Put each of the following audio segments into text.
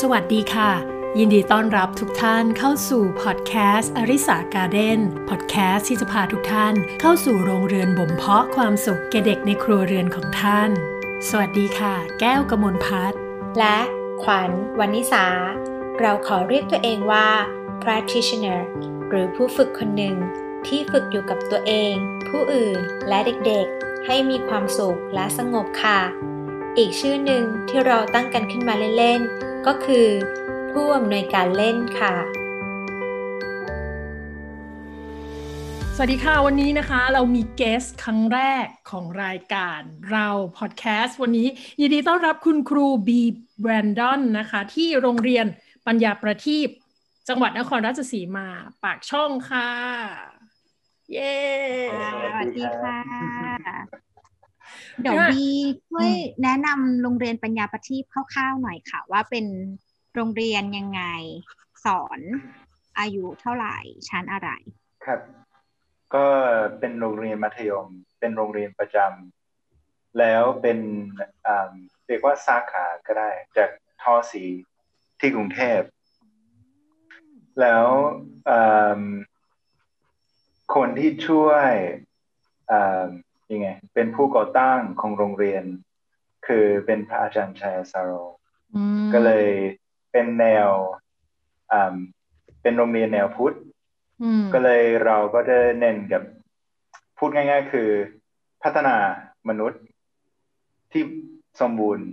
สวัสดีค่ะ ยินดีต้อนรับทุกท่านเข้าสู่พอดแคสต์อริสาการ์เด้นพอดแคสต์ที่จะพาทุกท่านเข้าสู่โรงเรือนบ่มเพาะความสุขแก่เด็กในครัวเรือนของท่าน สวัสดีค่ะ แก้วกมลพัฒน์และขวัญวันนิสา เราขอเรียกตัวเองว่า practitioner หรือผู้ฝึกคนหนึ่งที่ฝึกอยู่กับตัวเอง ผู้อื่นและเด็กๆ ให้มีความสุขและสงบค่ะ อีกชื่อหนึ่งที่เราตั้งกันขึ้นมาเล่นๆ ก็คือ ผู้อำนวยการเล่นค่ะ สวัสดีค่ะ วันนี้นะคะ เรามีเกสครั้งแรกของรายการเราพอดแคสต์วันนี้ ยินดีต้อนรับคุณครูบีแบรนดอนนะคะ ที่โรงเรียนปัญญาประทีปจังหวัดนครราชสีมาปากช่องค่ะ เย้สวัสดีค่ะ เดี๋ยวบีช่วยแนะนำโรงเรียนปัญญาประทีปคร่าวๆหน่อยค่ะ ว่าเป็นโรงเรียนยังไงสอนอายุเท่าไหร่ชั้นอะไร ครับ ก็เป็นโรงเรียนมัธยม เป็นโรงเรียนประจำแล้วเป็นอ่าเรียกว่าสาขาก็ได้ จากทอสีที่กรุงเทพ แล้วอ่าคนที่ช่วยอ่า ยังไง เป็นผู้ก่อตั้งของโรงเรียน คือเป็นพระอาจารย์ชัยสารโรอืมก็เลยเป็นแนวอ่าเป็นโรงเรียนแนวพุทธอืมก็เลยเราก็จะเน้นกับพูดง่าย ๆ คือพัฒนามนุษย์ที่สมบูรณ์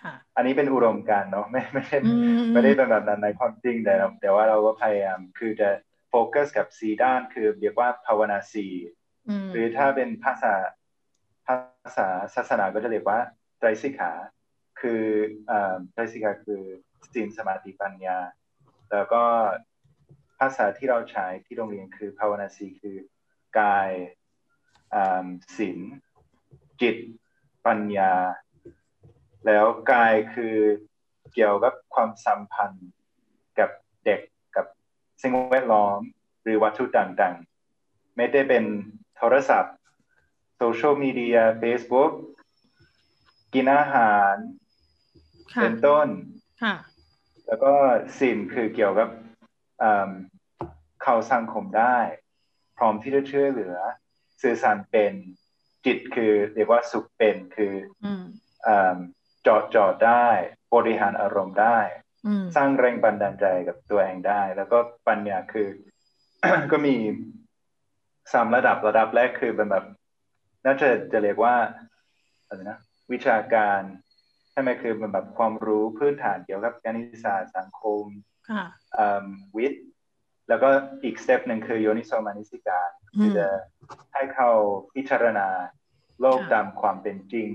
ค่ะอันนี้เป็นอุดมการณ์เนาะไม่ไม่ได้อืมไม่ได้เป็นแบบนั้นในความจริงแต่เราแต่ว่าเราก็พยายามคือจะโฟกัสกับสีด้านคือเรียกว่าภาวนาสีอืม หรือถ้าเป็นภาษาภาษาศาสนาก็จะเรียกว่าไตรสิกขา คือไตรสิกขาคือศีลสมาธิปัญญา แล้วก็ภาษาที่เราใช้ที่โรงเรียนคือภาวนาสีคือกายอ่าศีลจิตปัญญา แล้วกายคือเกี่ยวกับความสัมพันธ์กับเด็กกับสิ่งแวดล้อมหรือวัตถุต่างๆ ไม่ได้เป็น โทรศัพท์โซเชียลมีเดีย Facebook กินอาหารค่ะเป็นต้นค่ะแล้วก็สิ่งคือเกี่ยวกับอ่าเข้าสังคมได้ พร้อมที่จะช่วยเหลือ สื่อสารเป็นจิตคือเรียกว่าสุขเป็นคืออืมอ่าจอดจอดได้ บริหารอารมณ์ได้อืมสร้างแรงบันดาลใจกับตัวเองได้ แล้วก็ปัญญาคือ ก็มี สามระดับระดับแรกคือเป็นแบบ น่าจะจะเรียกว่าอะไรนะวิชาการใช่ไหมคือเป็นแบบความรู้พื้นฐานเกี่ยวกับการนิสาสตร์สังคมค่ะอืมวิทย์แล้วก็อีก step หนึ่งคือโยนิโสมานิสิการอืมคือจะให้เขาพิจารณาโลกค่ะตามความเป็นจริง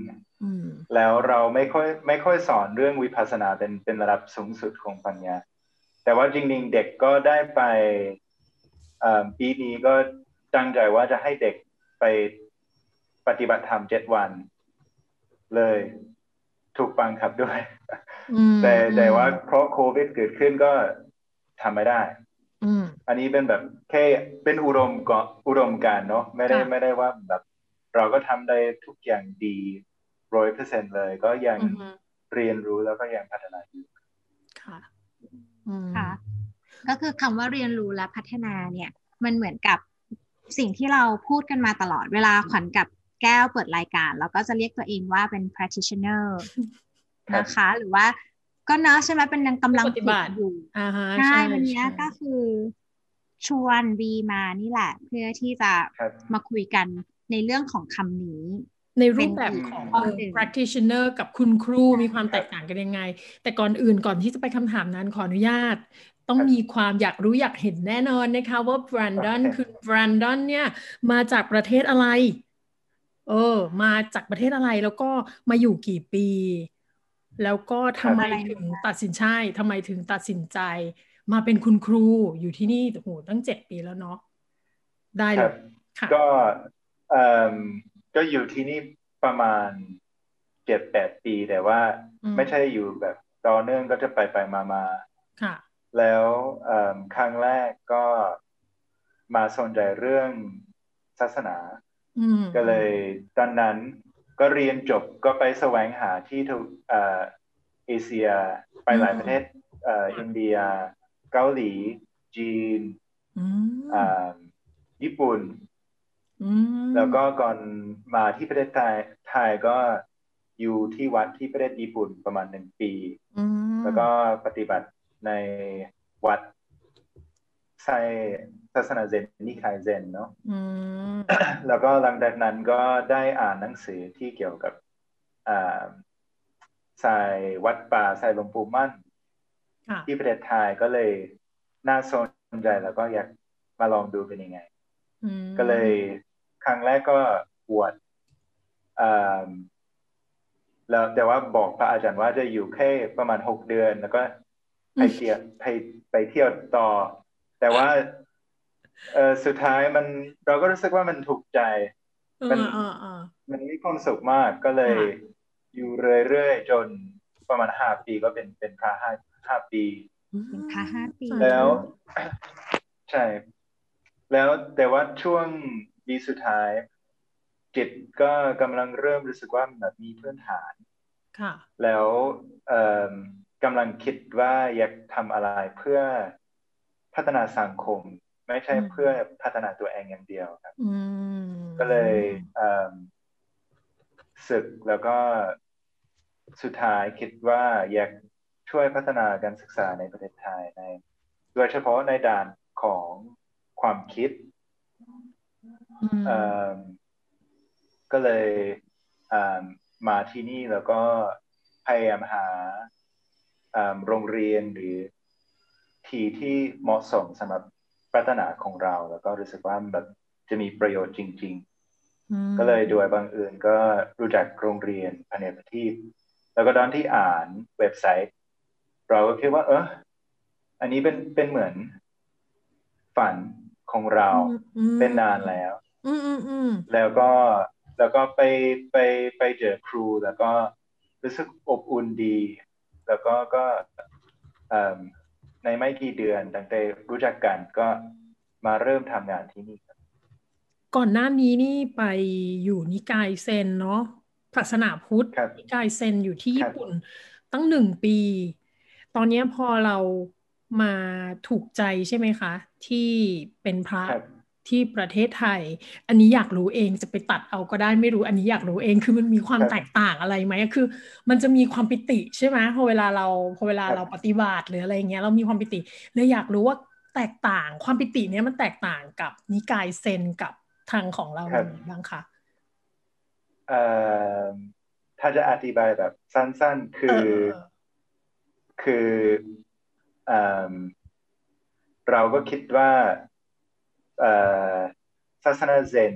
อืมแล้วเราไม่ค่อยไม่ค่อยสอนเรื่องวิปัสสนาเป็นเป็นระดับสูงสุดของปัญญา แต่ว่าจริงๆเด็กก็ได้ไปเอ่อปีนี้ก็ ตั้งใจว่าจะให้เด็กไปปฏิบัติธรรมเจ็ดวัน เลยถูกบังคับด้วยอืมแต่แต่ว่าเพราะโควิดเกิดขึ้นก็ทำไม่ได้อืมอันนี้เป็นแบบแค่เป็นอุดมก็อุดมการณ์เนาะไม่ได้ค่ะไม่ได้ว่าแบบ เราก็ทำได้ทุกอย่างดีร้อยเปอร์เซ็นเลยก็ยังอืมเรียนรู้แล้วก็ยังพัฒนาอยู่ค่ะอืมค่ะ ก็คือคำว่าเรียนรู้และพัฒนาเนี่ย มันเหมือนกับ สิ่งที่เราพูดกันมาตลอดเวลาขวัญกับแก้วเปิดรายการ เราก็จะเรียกตัวเองว่าเป็น practitioner ครับนะคะ หรือว่าก็เนอะใช่ไหมเป็นยังกำลังปฏิบัติฝึกอยู่อ่าฮะใช่วันเนี้ยใช่ก็คือชวนบีมานี่แหละ เพื่อที่จะครับมาคุยกันในเรื่องของคำนี้ ในรูปแบบของเป็นเออหนึ่ง practitioner กับคุณครูมีความแตกต่างกันยังไง แต่ก่อนอื่นก่อนที่จะไปคำถามนั้นขออนุญาต ต้องมีความอยากรู้อยากเห็นแน่นอนนะคะ ว่า Brandon โอเคคือ Brandon เนี่ย มาจากประเทศอะไร เออ มาจากประเทศอะไรแล้วก็มาอยู่กี่ปี แล้วก็ทำไมอะไรถึงตัดสินใจทำไมถึงตัดสินใจ มาเป็นคุณครูอยู่ที่นี่โอ้โหตั้งเจ็ดปีแล้วเนาะได้คเลรัยบค่ะก็เอ่มก็อยู่ที่นี่ประมาณเจ็ดแปดปีแต่ว่าอืมไม่ใช่อยู่แบบต่อเนื่องก็จะไปไปมามาค่ะ แล้วเอิ่มครั้งแรกก็มาสนใจเรื่องศาสนาอืมก็เลยตอนนั้นก็เรียนจบก็ไปแสวงหาที่ทุกเอ่อเอเชียไปหลายประเทศเอ่ออินเดีย เกาหลี จีนอืมอ่าญี่ปุ่นอืมแล้วก็ก่อนมาที่ประเทศไทยไทยก็อยู่ที่วัดที่ประเทศญี่ปุ่นประมาณหนึ่งปีอืมแล้วก็ปฏิบัติ ในวัดใช่ศาสนาเซนนิคายเซนเนาะอืมแล้วก็หลังจากนั้นก็ได้อ่านหนังสือที่เกี่ยวกับอ่าสายวัดป่าสายหลวงปู่มั่นค่ะที่ประเทศไทยก็เลยน่าสนใจแล้วก็อยากมาลองดูเป็นยังไงอืมก็เลยครั้งแรกก็บวชอ่าแล้วแต่ว่าบอกพระอาจารย์ว่าจะอยู่แค่ประมาณหกเดือน แล้วก็ ไปเที่ยวไปไปเที่ยวต่อ แต่ว่าเออสุดท้ายมันเราก็รู้สึกว่ามันถูกใจเออมันเออเออมันมีความสุขมากก็เลยค่ะอยู่เรื่อยๆจนประมาณห้าปีก็เป็นเป็นพระห้าห้าปีเป็นพระห้าปี แล้วใช่ แล้วแต่ว่าช่วงปีสุดท้าย จิตก็กำลังเริ่มรู้สึกว่ามันแบบมีพื้นฐาน ค่ะ แล้วเอ่อ กำลังคิดว่าอยากทำอะไรเพื่อพัฒนาสังคม ไม่ใช่อืมเพื่อพัฒนาตัวเองอย่างเดียวครับอืมก็เลยเอิ่มศึกแล้วก็สุดท้ายคิดว่าอยากช่วยพัฒนาการศึกษาในประเทศไทยใน โดยเฉพาะในด้านของความคิดอืมเอิ่มก็เลยเอิ่มมาที่นี่แล้วก็พยายามหาเอิ่ม โรงเรียนหรือที่ที่เหมาะสมสำหรับพัฒนาของเรา แล้วก็รู้สึกว่ามันแบบจะมีประโยชน์จริงๆอืมก็เลยโดยบังเอิญก็รู้จักโรงเรียนพเนประทีปแล้วก็ตอนที่อ่านเว็บไซต์ เราก็คิดว่า เอออันนี้เป็นเป็นเหมือนฝันของเราอืมเป็นนานแล้วอืมอืมอืมแล้วก็แล้วก็ไปไปไปเจอครูแล้วก็รู้สึกอบอุ่นดี แล้วก็ก็เอิ่มในไม่กี่เดือนตั้งแต่รู้จักกันก็มาเริ่มทำงานที่นี่ครับก่อนหน้านี้นี่ไปอยู่นิกายเซนเนาะศาสนาพุทธครับนิกายเซนอยู่ที่ครัญี่บปุ่นตั้งหนึ่งปี ตอนเนี้ยพอเรามาถูกใจใช่ไหมคะ ที่เป็นพระครับ ที่ประเทศไทย อันนี้อยากรู้เองจะไปตัดเอาก็ได้ไม่รู้ อันนี้อยากรู้เองคือมันมีความครับแตกต่างอะไรไหมคือ มันจะมีความปิติใช่ไหมพอเวลาเราพอเวลาครับเราปฏิบัติหรืออะไรเงี้ยเรามีความปิติเลยอยากรู้ว่าแตกต่างความปิติเนี้ยมันแตกต่างกับนิกายเซนกับทางของเราครับยังไงบ้างคะเอ่อถ้าจะอธิบายแบบสั้นๆ คืเอออเออคือเอิ่มเราก็คิดว่าเอ่อ ศาสนาเซน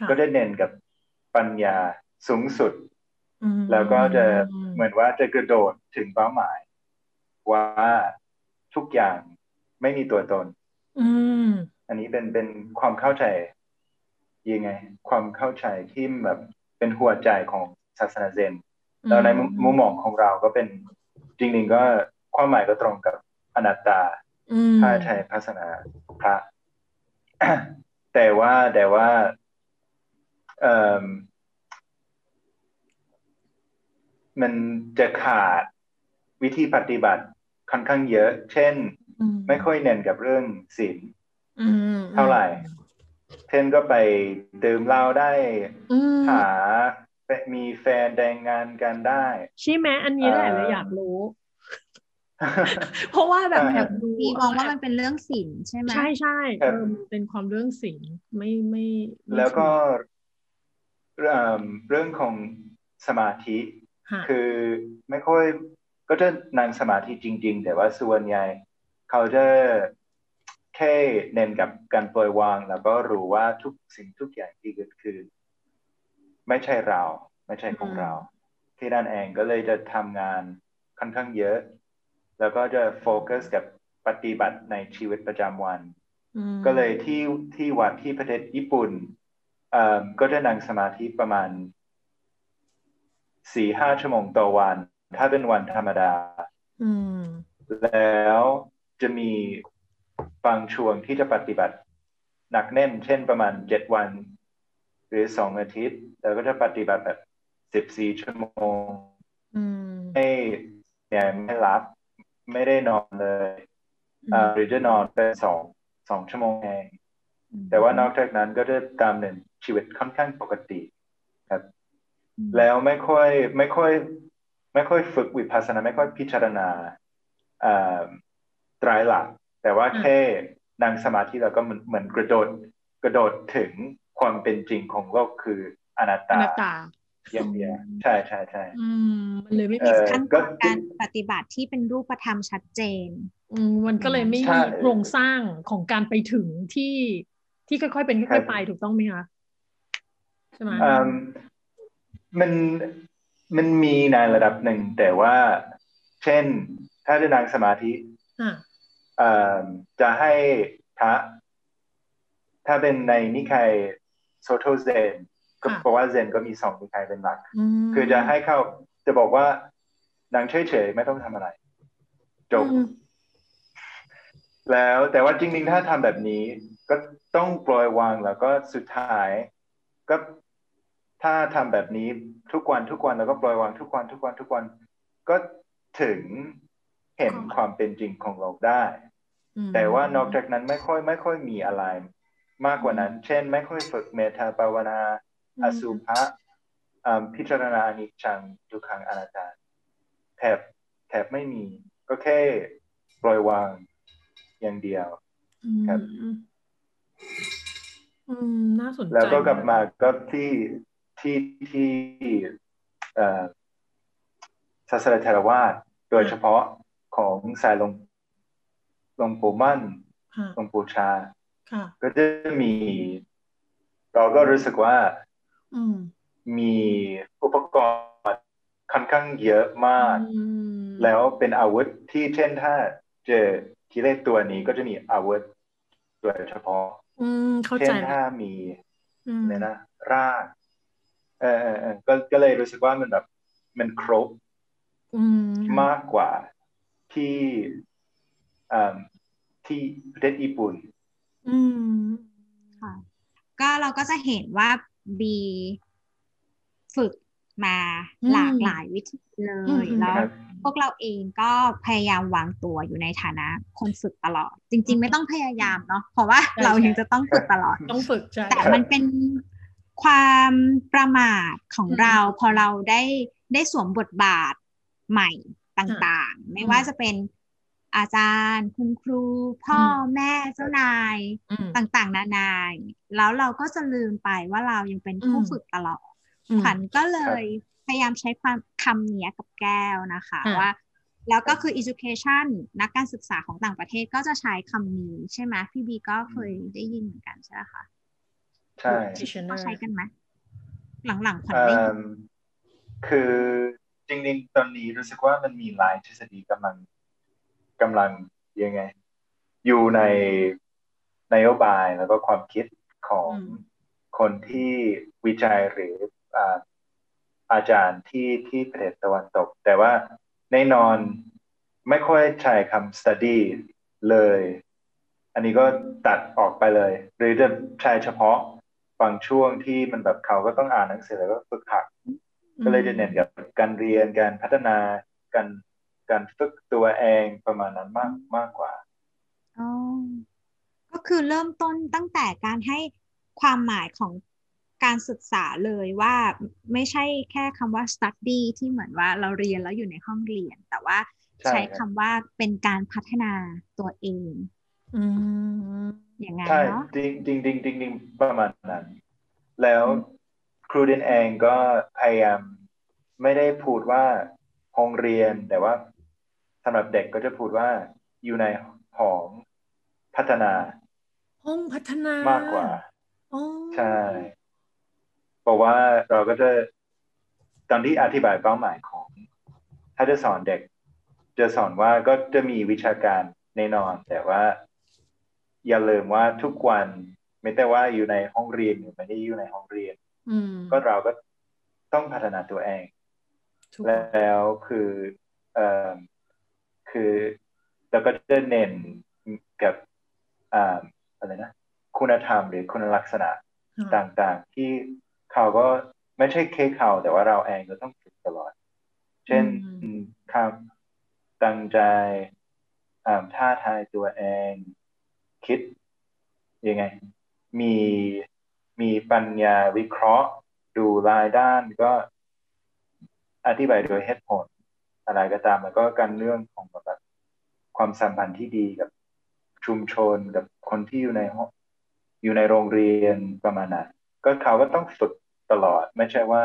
ค่ะก็ได้เน้นกับปัญญาสูงสุดอืมแล้วก็จะเหมือนว่าจะกระโดดถึงเป้าหมาย ว่าทุกอย่างไม่มีตัวตนอืมอันนี้เป็นเป็นความเข้าใจยังไง ความเข้าใจที่แบบเป็นหัวใจของศาสนาเซนแล้วในมุมมุมมองของเราก็เป็นจริงๆก็ความหมายก็ตรงกับอนัตตาอืมถ้าใช้ภาษณาพระ แต่ว่าแต่ว่าเอ่มมันจะขาดวิธีปฏิบัติค่อนข้างเยอะ เช่นอืมไม่ค่อยเน้นกับเรื่องศีลอืมเท่าไหร่ เช่นก็ไปดื่มเหล้าได้อืมหา มีแฟนแต่งงานกันได้ ใช่ไหมอันนี้แหละเอ่อเราอยากรู้ เพราะว่าแบบใช่แอบดูมีมองว่ามันเป็นเรื่องศิลป์ใช่ไหมใช่ใช่ครัเอบอมันเป็นความเรื่องศีลไม่ไม่ไม่ แล้วก็ถูเอิ่มเรื่องของสมาธิค่ะคือไม่ค่อยก็จะนั่งสมาธิจริง ๆ แต่ว่าส่วนใหญ่เขาจะแค่เน้นกับการปล่อยวาง แล้วก็รู้ว่าทุกสิ่งทุกอย่างที่เกิดขึ้นไม่ใช่เรา ไม่ใช่ของเรา ที่นั่นเองก็เลยจะทำงานค่อนข้างเยอะ แล้วก็จะโฟกัสกับปฏิบัติในชีวิตประจำวันอืมก็เลยที่ที่วัดที่ประเทศญี่ปุ่นเอ่อก็จะนั่งสมาธิประมาณสี่ห้าชั่วโมงต่อวัน ถ้าเป็นวันธรรมดาอืมแล้วจะมีบางช่วงที่จะปฏิบัติ หนักแน่น เช่นประมาณเจ็ดวัน หรือสองอาทิตย์ แล้วก็จะปฏิบัติแบบสิบสี่ชั่วโมงอืมให้เนี่ยไม่รับ ไม่ได้นอนเลยหรือจะนอนเป็นสองสองชั่วโมงเองแต่ว่านอกจากนั้นก็จะตามหนึ่งชีวิตค่อนข้างปกติครับ แล้วไม่ค่อยไม่ค่อย ไม่ค่อยฝึกวิปัสสนา ไม่ค่อยพิจารณาตรายหลัก แต่ว่าแค่นั่งสมาธิแล้วก็เหมือนเหมือนกระโดดกระโดดถึงความเป็นจริงของโลกคืออนัตตา อนัตตาอย่างเดียวใช่ใช่ใช่มันเลยไม่มีขั้นตอนการปฏิบัติที่เป็นรูปธรรมชัดเจน อืมมันก็เลยไม่มีโครงสร้างของการไปถึงที่ที่ค่อยๆเป็นค่อยๆไปถูกต้องไหมคะใช่ไหมมันมันมีในระดับหนึ่งแต่ว่า เช่น ถ้าจะนั่งสมาธิจะให้พระถ้าเป็นในนิคายโซโทเซน ก็เพราะว่าเซนก็มีสองนิคายเป็นหลัก คือจะให้เข้าจะบอกว่านังเฉยๆไม่ต้องทำอะไร จบ แล้วแต่ว่าจริงๆถ้าทำแบบนี้ ก็ต้องปล่อยวางแล้วก็สุดท้าย ก็ถ้าทำแบบนี้ทุกวันทุกวันแล้วก็ปล่อยวางทุกวันทุกวันทุกวัน ก็ถึงเห็นความเป็นจริงของเราได้ แต่ว่านอกจากนั้นไม่ค่อยไม่ค่อยมีอะไร มากกว่านั้น เช่น ไม่ค่อยฝึกเมตตาภาวนา อสุภะพิจารณาอนิจจังทุกขังอนัตตาแถบแถบไม่มีก็แค่ปล่อยวางอย่างเดียวครับอืมน่าสนใจแล้วก็กลับมาก็ที่ที่ที่ศาสนาเทรวาสโดยเฉพาะของสายลงลงปู่มั่นลงปู่ชาก็จะมี เราก็รู้สึกว่า มีอุปกรณ์ค่อนข้างเยอะมาก แล้วเป็นอาวุธที่เช่นถ้าเจอกิเลสตัวนี้ก็จะมีอาวุธโดยเฉพาะเช่นถ้ามีเนี่ยนะรากเออเออก็ก็เลยรู้สึกว่ามันแบบ มันครบมากกว่าที่ที่ประเทศญี่ปุ่น อืม ค่ะ ก็เราก็จะเห็นว่า บีฝึกมาหลากหลายวิธีเลย แล้วพวกเราเองก็พยายามวางตัวอยู่ในฐานะคนฝึกตลอด จริง ๆ ไม่ต้องพยายามเนาะเพราะว่าเรายังจะต้องฝึกตลอดต้องฝึกใช่แต่มันเป็นความประมาทของเราพอเราได้ได้สวมบทบาทใหม่ต่างๆ ไม่ว่าจะเป็น อาจารย์ คุณครู พ่อแม่เจ้านายต่างๆ นานา แล้วเราก็จะลืมไปว่าเรายังเป็นผู้ฝึกตลอดขวัญก็เลยพยายามใช้ความคำนี้กับแก้วนะคะว่า แล้วก็คือ education นักการศึกษาของต่างประเทศก็จะใช้คำนี้ใช่ไหมพี่บีก็เคยได้ยินเหมือนกันใช่ไหมคะใช่ก็ใช้กันไหมหลังๆขวัญได้ยินคือจริงๆ ตอนนี้รู้สึกว่ามันมีหลายทฤษฎีกำลัง กำลังยังไง อยู่ในนโยบายแล้วก็ความคิดของคนที่วิจัยหรืออาจารย์ที่ที่ประเทศตะวันตก แต่ว่าแน่นอนไม่ค่อยใช้คำ study เลย อันนี้ก็ตัดออกไปเลย หรือจะใช้เฉพาะบางช่วงที่มันแบบเขาก็ต้องอ่านหนังสือแล้วก็ฝึกหัดก็เลยจะเน้นกับการเรียนการพัฒนาการ การฝึกตัวเองประมาณนั้นมากมากกว่าอ๋อก็คือเริ่มต้นตั้งแต่การให้ความหมายของการศึกษาเลยว่าไม่ใช่แค่คำว่า study ที่เหมือนว่าเราเรียนแล้วอยู่ในห้องเรียน แต่ว่าใช้คำว่าเป็นการพัฒนาตัวเองอย่างไงเนาะจริงจริงจริงจริงประมาณนั้น แล้วครูเดนเองก็พยายามไม่ได้พูดว่าห้องเรียนแต่ว่า สำหรับเด็กก็จะพูดว่าอยู่ในห้องพัฒนา ห้องพัฒนามากกว่าใช่เพราะว่าเราก็จะตอนที่อธิบายเป้าหมายของ ถ้าจะสอนเด็ก จะสอนว่าก็จะมีวิชาการแน่นอน แต่ว่า อย่าลืมว่าทุกวัน ไม่แต่ว่าอยู่ในห้องเรียนหรือไม่ได้อยู่ในห้องเรียนก็เราก็ต้องพัฒนาตัวเอง แล้วคือเอ่อ คือแล้วก็จะเน้นกับอ่าอะไรนะคุณธรรมหรือคุณลักษณะต่างๆ ที่เขาก็ไม่ใช่แค่เขาแต่ว่าเราเองก็ต้องฝึกตลอด เช่นคตั้งใจท่าทายตัวเองคิดยังไง มีมีปัญญาวิเคราะห์ ดูรายด้านก็อธิบายโดยเหตุผล อะไรก็ตาม มันก็การเรื่องของแบบความสัมพันธ์ที่ดีกับชุมชนกับคนที่อยู่ในห้องอยู่ในโรงเรียนประมาณนั้นก็เขาก็ต้องฝึกตลอด ไม่ใช่ว่า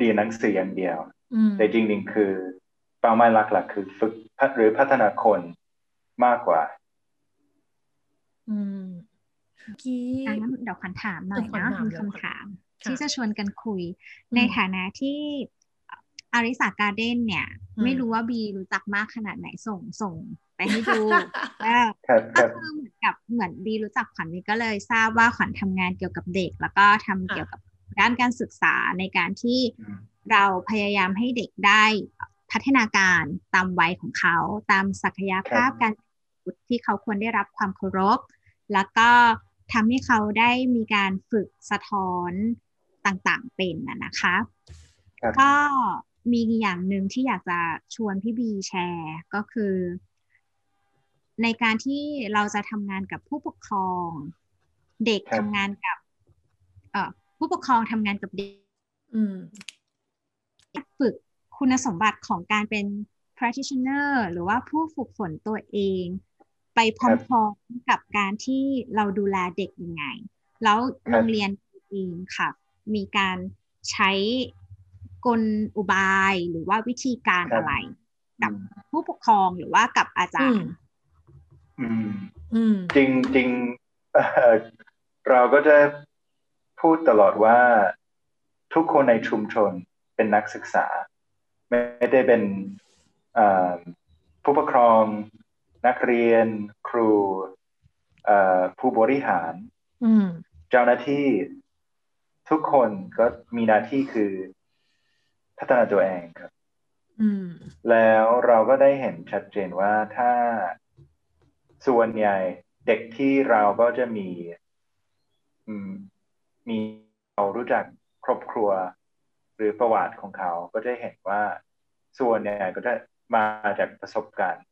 ดีหนังสืออย่างเดียว แต่จริงๆคือเป้าหมายหลักๆคือฝึกหรือพัฒนาคนมากกว่า อืมกี้เดี๋ยวคันถามหน่อยนะมีคำถาม ที่จะชวนกันคุย ในฐานะที่อาริสาการ์เด้นเนี่ย ไม่รู้ว่าบีรู้จักมากขนาดไหนส่งส่งไปให้ดูก็คือเหมือนกับเหมือนบีรู้จักขวัญบีก็เลยทราบว่าขวัญทำงานเกี่ยวกับเด็ก แล้วก็ทำเกี่ยวกับด้านการศึกษาในการที่เราพยายามให้เด็กได้พัฒนาการตามวัยของเขา ตามศักยภาพการที่เขาควรได้รับความเคารพ แล้วก็ทำให้เขาได้มีการฝึกสะท้อน ต่างๆเป็นนะคะก็มีอย่างหนึ่งที่อยากจะชวนพี่บีแชร์ก็คือ ในการที่เราจะทำงานกับผู้ปกครอง เด็กทำงานกับเอ่อผู้ปกครองทำงานกับเด็กฝึกคุณสมบัติของการเป็น practitioner หรือว่าผู้ฝึกฝนตัวเอง ไปพร้อมๆกับการที่เราดูแลเด็กยังไง แล้วโรงเรียนเองค่ะ มีการใช้กลอุบายหรือว่าวิธีการอะไร กับผู้ปกครองหรือว่ากับอาจารย์จริงจริงเราก็จะพูดตลอดว่าทุกคนในชุมชนเป็นนักศึกษา ไม่ได้เป็นผู้ปกครอง นักเรียน ครูผู้บริหาร เจ้าหน้าที่ ทุกคนก็มีหน้าที่คือพัฒนาตัวเองครับแล้วเราก็ได้เห็นชัดเจนว่าถ้าส่วนใหญ่เด็กที่เราก็จะมีมีเรารู้จักครอบครัว หรือประวัติของเขา ก็จะเห็นว่าส่วนใหญ่ก็จะมาจากประสบการณ์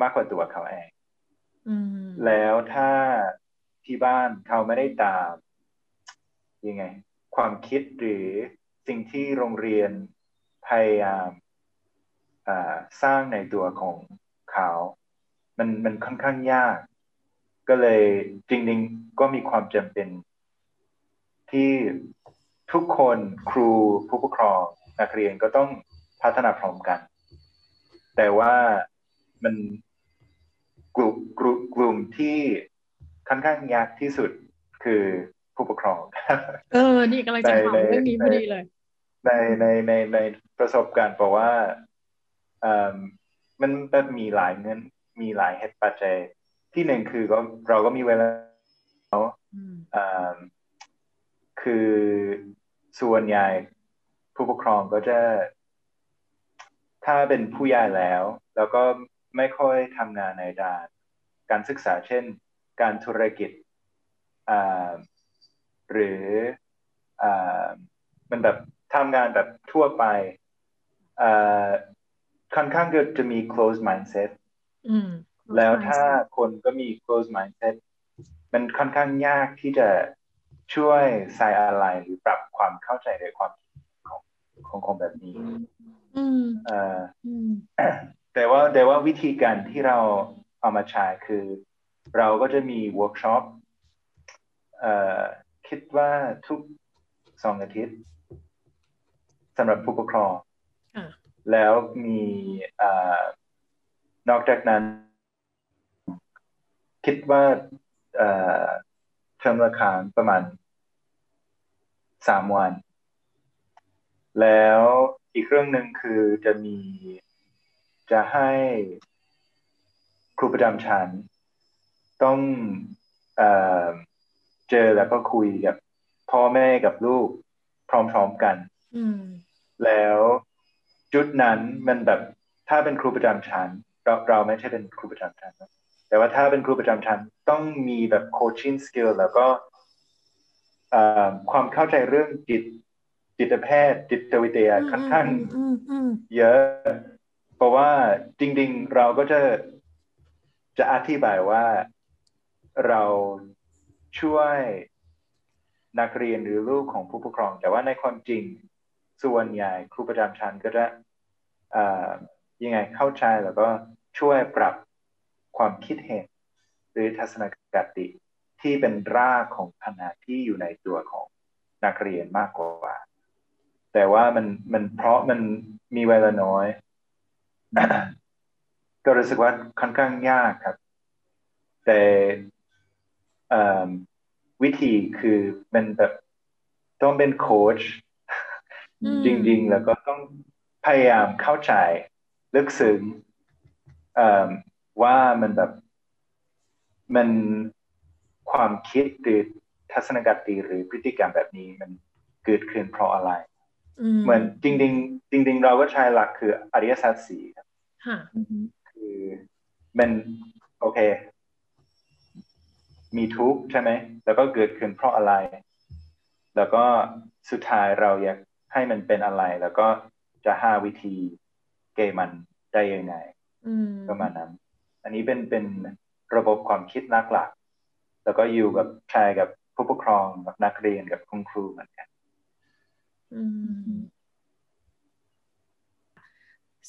มากกว่าตัวเขาเองแล้วถ้าที่บ้านเขาไม่ได้ตามยังไง ความคิดหรือสิ่งที่โรงเรียนพยายามสร้างในตัวของเขา มันมันค่อนข้างยาก ก็เลยจริงๆก็มีความจำเป็น ที่ทุกคนครูผู้ปกครองนักเรียนก็ต้องพัฒนาพร้อมกัน แต่ว่ามันกลุ่มกลุ่มที่ค่อนข้างยากที่สุดคือ ผู้ปกครอง เออ นี่กำลังจะถามเรื่องนี้พอดีเลย ในในในในประสบการณ์เพราะว่ามันแบบมีหลายเงินมีหลายเหตุปัจจัยที่หนึ่งคือก็เราก็มีเวลาคือส่วนใหญ่ผู้ปกครองก็จะ ถ้าเป็นผู้ใหญ่แล้ว แล้วก็ไม่ค่อยทำงานในด้าน การศึกษาเช่น การธุรกิจ หรืออมันแบบทำงานแบบทั่วไปค่อนข้างจะจะมี close mindset แล้วถ้าคนก็มี close mindset มันค่อนข้างยากที่จะช่วยใส่อะไรหรือปรับความเข้าใจในความของของคนแบบนี้แต่ว่าแต่ว่าวิธีการที่เราเอามาใช้คือ เราก็จะมีเวิร์กช็อป คิดว่าทุกสองอาทิตย์สำหรับผู้ปกครองแล้วมีนอกจากนั้น คิดว่าเทอมละครั้งประมาณสามวัน แล้วอีกเรื่องหนึ่งคือจะมีจะให้ครูประจำชั้นต้องเอ เจอแล้วก็คุยกับพ่อแม่กับลูกพร้อมๆกันแล้วจุดนั้นมันแบบถ้าเป็นครูประจำชั้นเราเราไม่ใช่เป็นครูประจำชั้นแต่ว่าถ้าเป็นครูประจำชั้นต้องมีแบบ coaching skill แล้วก็ความเข้าใจเรื่องจิตจิตแพทย์ จิตวิทยาค่อนข้างอืมอืมเยอะ เพราะว่าจริง ๆ เราก็จะจะอธิบายว่าเรา ช่วยนักเรียนหรือลูกของผู้ปกครอง แต่ว่าในความจริงส่วนใหญ่ครูประจำชั้นก็จะยังไงเข้าใจแล้วก็ช่วยปรับความคิดเห็น หรือทัศนคติที่เป็นรากของปัญหาที่อยู่ในตัวของนักเรียนมากกว่า แต่ว่ามันมันเพราะมันมีเวลาน้อย ก็รู้สึกว่าค่อนข้างยากครับ แต่ วิธีคือเป็นแบบต้องเป็นโค้ชอืมจริง ๆ แล้วก็ต้องพยายามเข้าใจลึกซึ้งเอิ่มว่ามันแบบมันความคิดหรือทัศนคติหรือพฤติกรรมแบบนี้มันเกิดขึ้นเพราะอะไร เหมือนจริงๆจริง ๆ เราก็ใช้หลักคืออริยสัจสี่ครับค่ะอือฮึคือมันโอเค มีทุกข์ใช่ไหม แล้วก็เกิดขึ้นเพราะอะไร แล้วก็สุดท้ายเราอยากให้มันเป็นอะไร แล้วก็จะหาวิธีแก้มันได้ยังไงอืมประมาณนั้น อันนี้เป็นเป็นระบบความคิดนักหลักแล้วก็อยู่กับใช้กับผู้ปกครองกับนักเรียนกับคุณครูเหมือนกัน อืม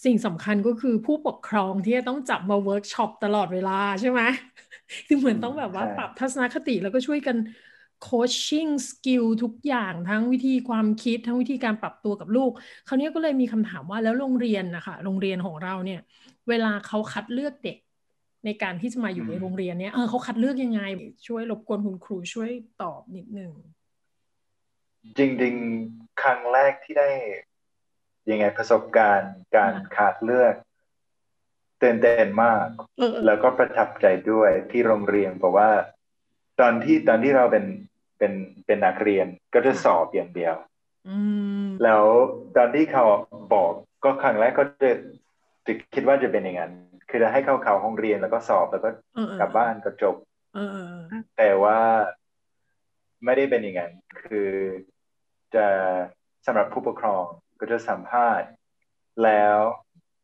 สิ่งสำคัญก็คือผู้ปกครองที่จะต้องจับมาเวิร์กช็อปตลอดเวลาใช่ไหมคือเหมือนต้องแบบว่าใช่ปรับทัศนคติแล้วก็ช่วยกัน coaching skill ทุกอย่างทั้งวิธีความคิดทั้งวิธีการปรับตัวกับลูกคราวนี้ก็เลยมีคำถามว่าแล้วโรงเรียนนะคะโรงเรียนของเราเนี่ย เวลาเขาคัดเลือกเด็กในการที่จะมาอยู่ในโรงเรียนเนี่ยเออเขาคัดเลือกยังไง ช่วยรบกวนคุณครูช่วยตอบนิดนึงจริงๆ ครั้งแรกที่ได้ ยังไงประสบการณ์การค่ะขาดเลือกตื่นเต้นมากเออแล้วก็ประทับใจด้วยที่โรงเรียนเพราะว่า ตอนที่ตอนที่เราเป็นเป็นเป็นนักเรียนก็จะสอบอย่างเดียวอืมแล้วตอนที่เขาบอกก็ครั้งแรกก็จะจะคิดว่าจะเป็นอย่างนั้นคือจะให้เข้าเข้าห้องเรียนแล้วก็สอบแล้วก็เออเออกลับบ้านก็จบเออเออเออแต่ว่าไม่ได้เป็นอย่างนั้นคือจะสำหรับผู้ปกครอง ก็จะสัมภาษณ์ แล้ว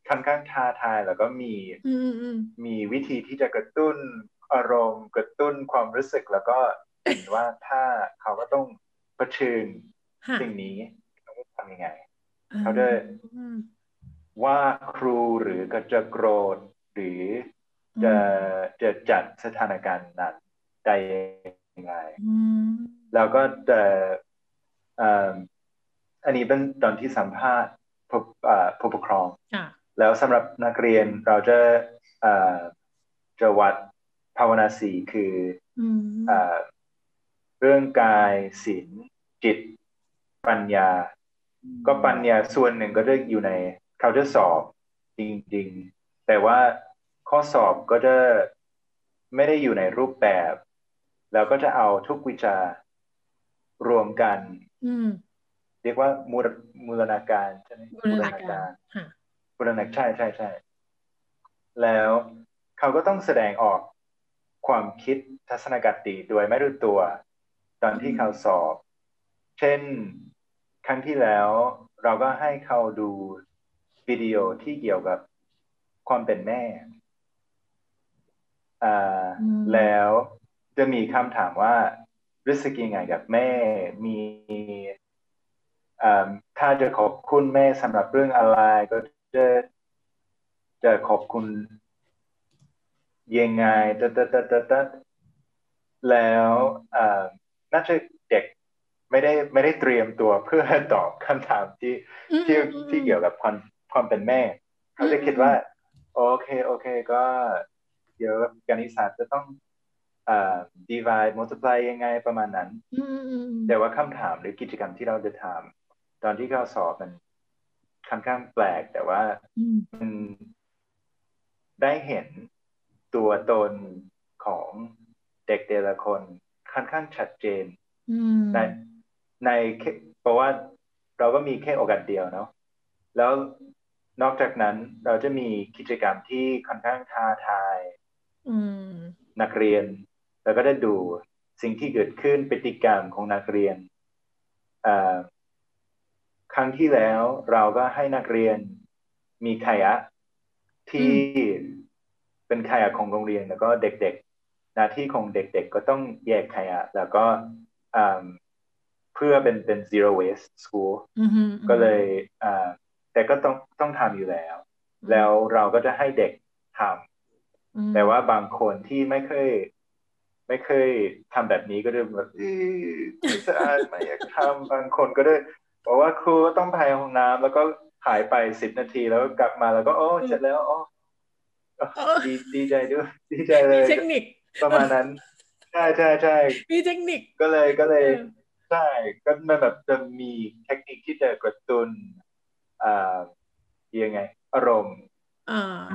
ค่อนข้างท้าทายแล้วก็มีอืมอืมอืมมีวิธีที่จะกระตุ้นอารมณ์กระตุ้นความรู้สึกแล้วก็เห็นว่าถ้าเขาก็ต้องเผชิญค่ะสิ่งนี้ต้องทำยังไงอ่าเขาจะอืมว่าครูหรือก็จะโกรธหรือจะอืมจะจัดสถานการณ์นั้นได้ยังไงอืมแล้วก็จะเอ่ออันนี้เป็นตอนที่สัมภาษณ์ผู้เอ่อผู้ปกครองค่ะแล้วสำหรับนักเรียนเราจะเอ่อจะวัดภาวนาสีคืออืมเอ่อเรื่องกายศีลจิต ปัญญา ก็ปัญญาส่วนหนึ่งก็จะอยู่ในเขาจะสอบจริง ๆ แต่ว่าข้อสอบก็จะไม่ได้อยู่ในรูปแบบ แล้วก็จะเอาทุกวิชารวมกันอืม เรียกว่ามูลมูลนาการใช่ไหมบูรณาการค่ะบูรณาใช่ใช่ใช่แล้วเขาก็ต้องแสดงออกความคิดทัศนคติโดยไม่รู้ตัว ตอนที่เขาสอบ เช่นครั้งที่แล้วเราก็ให้เขาดูวิดีโอที่เกี่ยวกับความเป็นแม่อ่าอืมแล้วจะมีคำถามว่ารู้สึกยังไงกับแม่มีอ่า ถ้าจะขอบคุณแม่สำหรับเรื่องอะไร ก็จะจะขอบคุณยังไงตะตะตะตะตะแล้วอ่าน่าจะเด็กไม่ได้ไม่ได้เตรียมตัวเพื่อตอบคำถามที่อืมที่อืมที่เกี่ยวกับความความเป็นแม่ เขาจะคิดว่า โอเค โอเค ก็เดี๋ยวกณิตศาสตร์จะต้องอ่า divide multiply ยังไงประมาณนั้นอืมอืมอืมแต่ว่าคำถามหรือกิจกรรมที่เราจะทำ ตอนที่เขาสอบมันค่อนข้างแปลก แต่ว่าอืมมันได้เห็นตัวตนของเด็กแต่ละคนค่อนข้างชัดเจนอืมในในแค่เพราะว่าเราก็มีแค่โอกาสเดียวเนาะแล้วนอกจากนั้นเราจะมีกิจกรรมที่ค่อนข้างท้าทายอืมนักเรียน แล้วก็ได้ดูสิ่งที่เกิดขึ้นพฤติกรรมของนักเรียนเอ่อ ครั้งที่แล้วเราก็ให้นักเรียนมีขยะที่เป็นขยะของโรงเรียนแล้วก็เด็กๆ หน้าที่ของเด็กๆ ก็ต้องแยกขยะแล้วก็เพื่อเป็นเป็น zero waste school ก็เลยแต่ก็ต้องต้องทำอยู่แล้ว แล้วเราก็จะให้เด็กทำแต่ว่าบางคนที่ไม่เคยไม่เคยทำแบบนี้ก็จะแบบไม่สะอาดไม่อยากทำบางคนก็ได้ บอกว่าครูต้องไปห้องน้ำแล้วก็หายไปสิบนาทีแล้วกลับมาแล้วก็โอ้เสร็จแล้วอ๋อดีดีใจด้วยดีใจเลยเทคนิค ประมาณนั้นใช่ใช่ใช่มีเทคนิคก็เลยก็เลยใช่ก็มันแบบจะมีเทคนิคที่จะกระตุ้นอ่ายังไง อารมณ์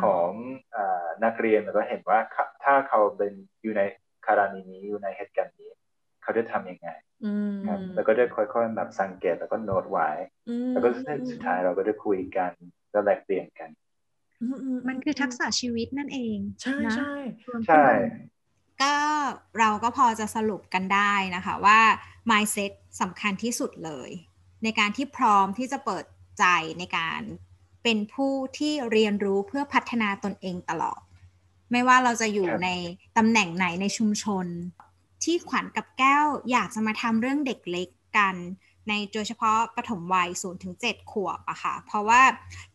ของอ่านักเรียนแล้วก็เห็นว่าถ้าเขาเป็นอยู่ในคารานีนี้อยู่ในเหตุการณ์นี้ เขาจะทำยังไง ครับแล้วก็ได้ค่อยๆแบบสังเกตแล้วก็โน้ตไว้ แล้วก็สุดท้ายเราก็จะคุยกันแล้วแลกเปลี่ยนกัน มันคือทักษะชีวิตนั่นเอง ใช่ใช่ใช่ก็เราก็พอจะสรุปกันได้นะคะว่า mindset สำคัญที่สุดเลย ในการที่พร้อมที่จะเปิดใจในการเป็นผู้ที่เรียนรู้เพื่อพัฒนาตนเองตลอด ไม่ว่าเราจะอยู่ในตำแหน่งไหนในชุมชน ที่ขวัญกับแก้วอยากจะมาทำเรื่องเด็กเล็กกันในโดยเฉพาะปฐมวัย0ถึง7ขวบอะค่ะ เพราะว่า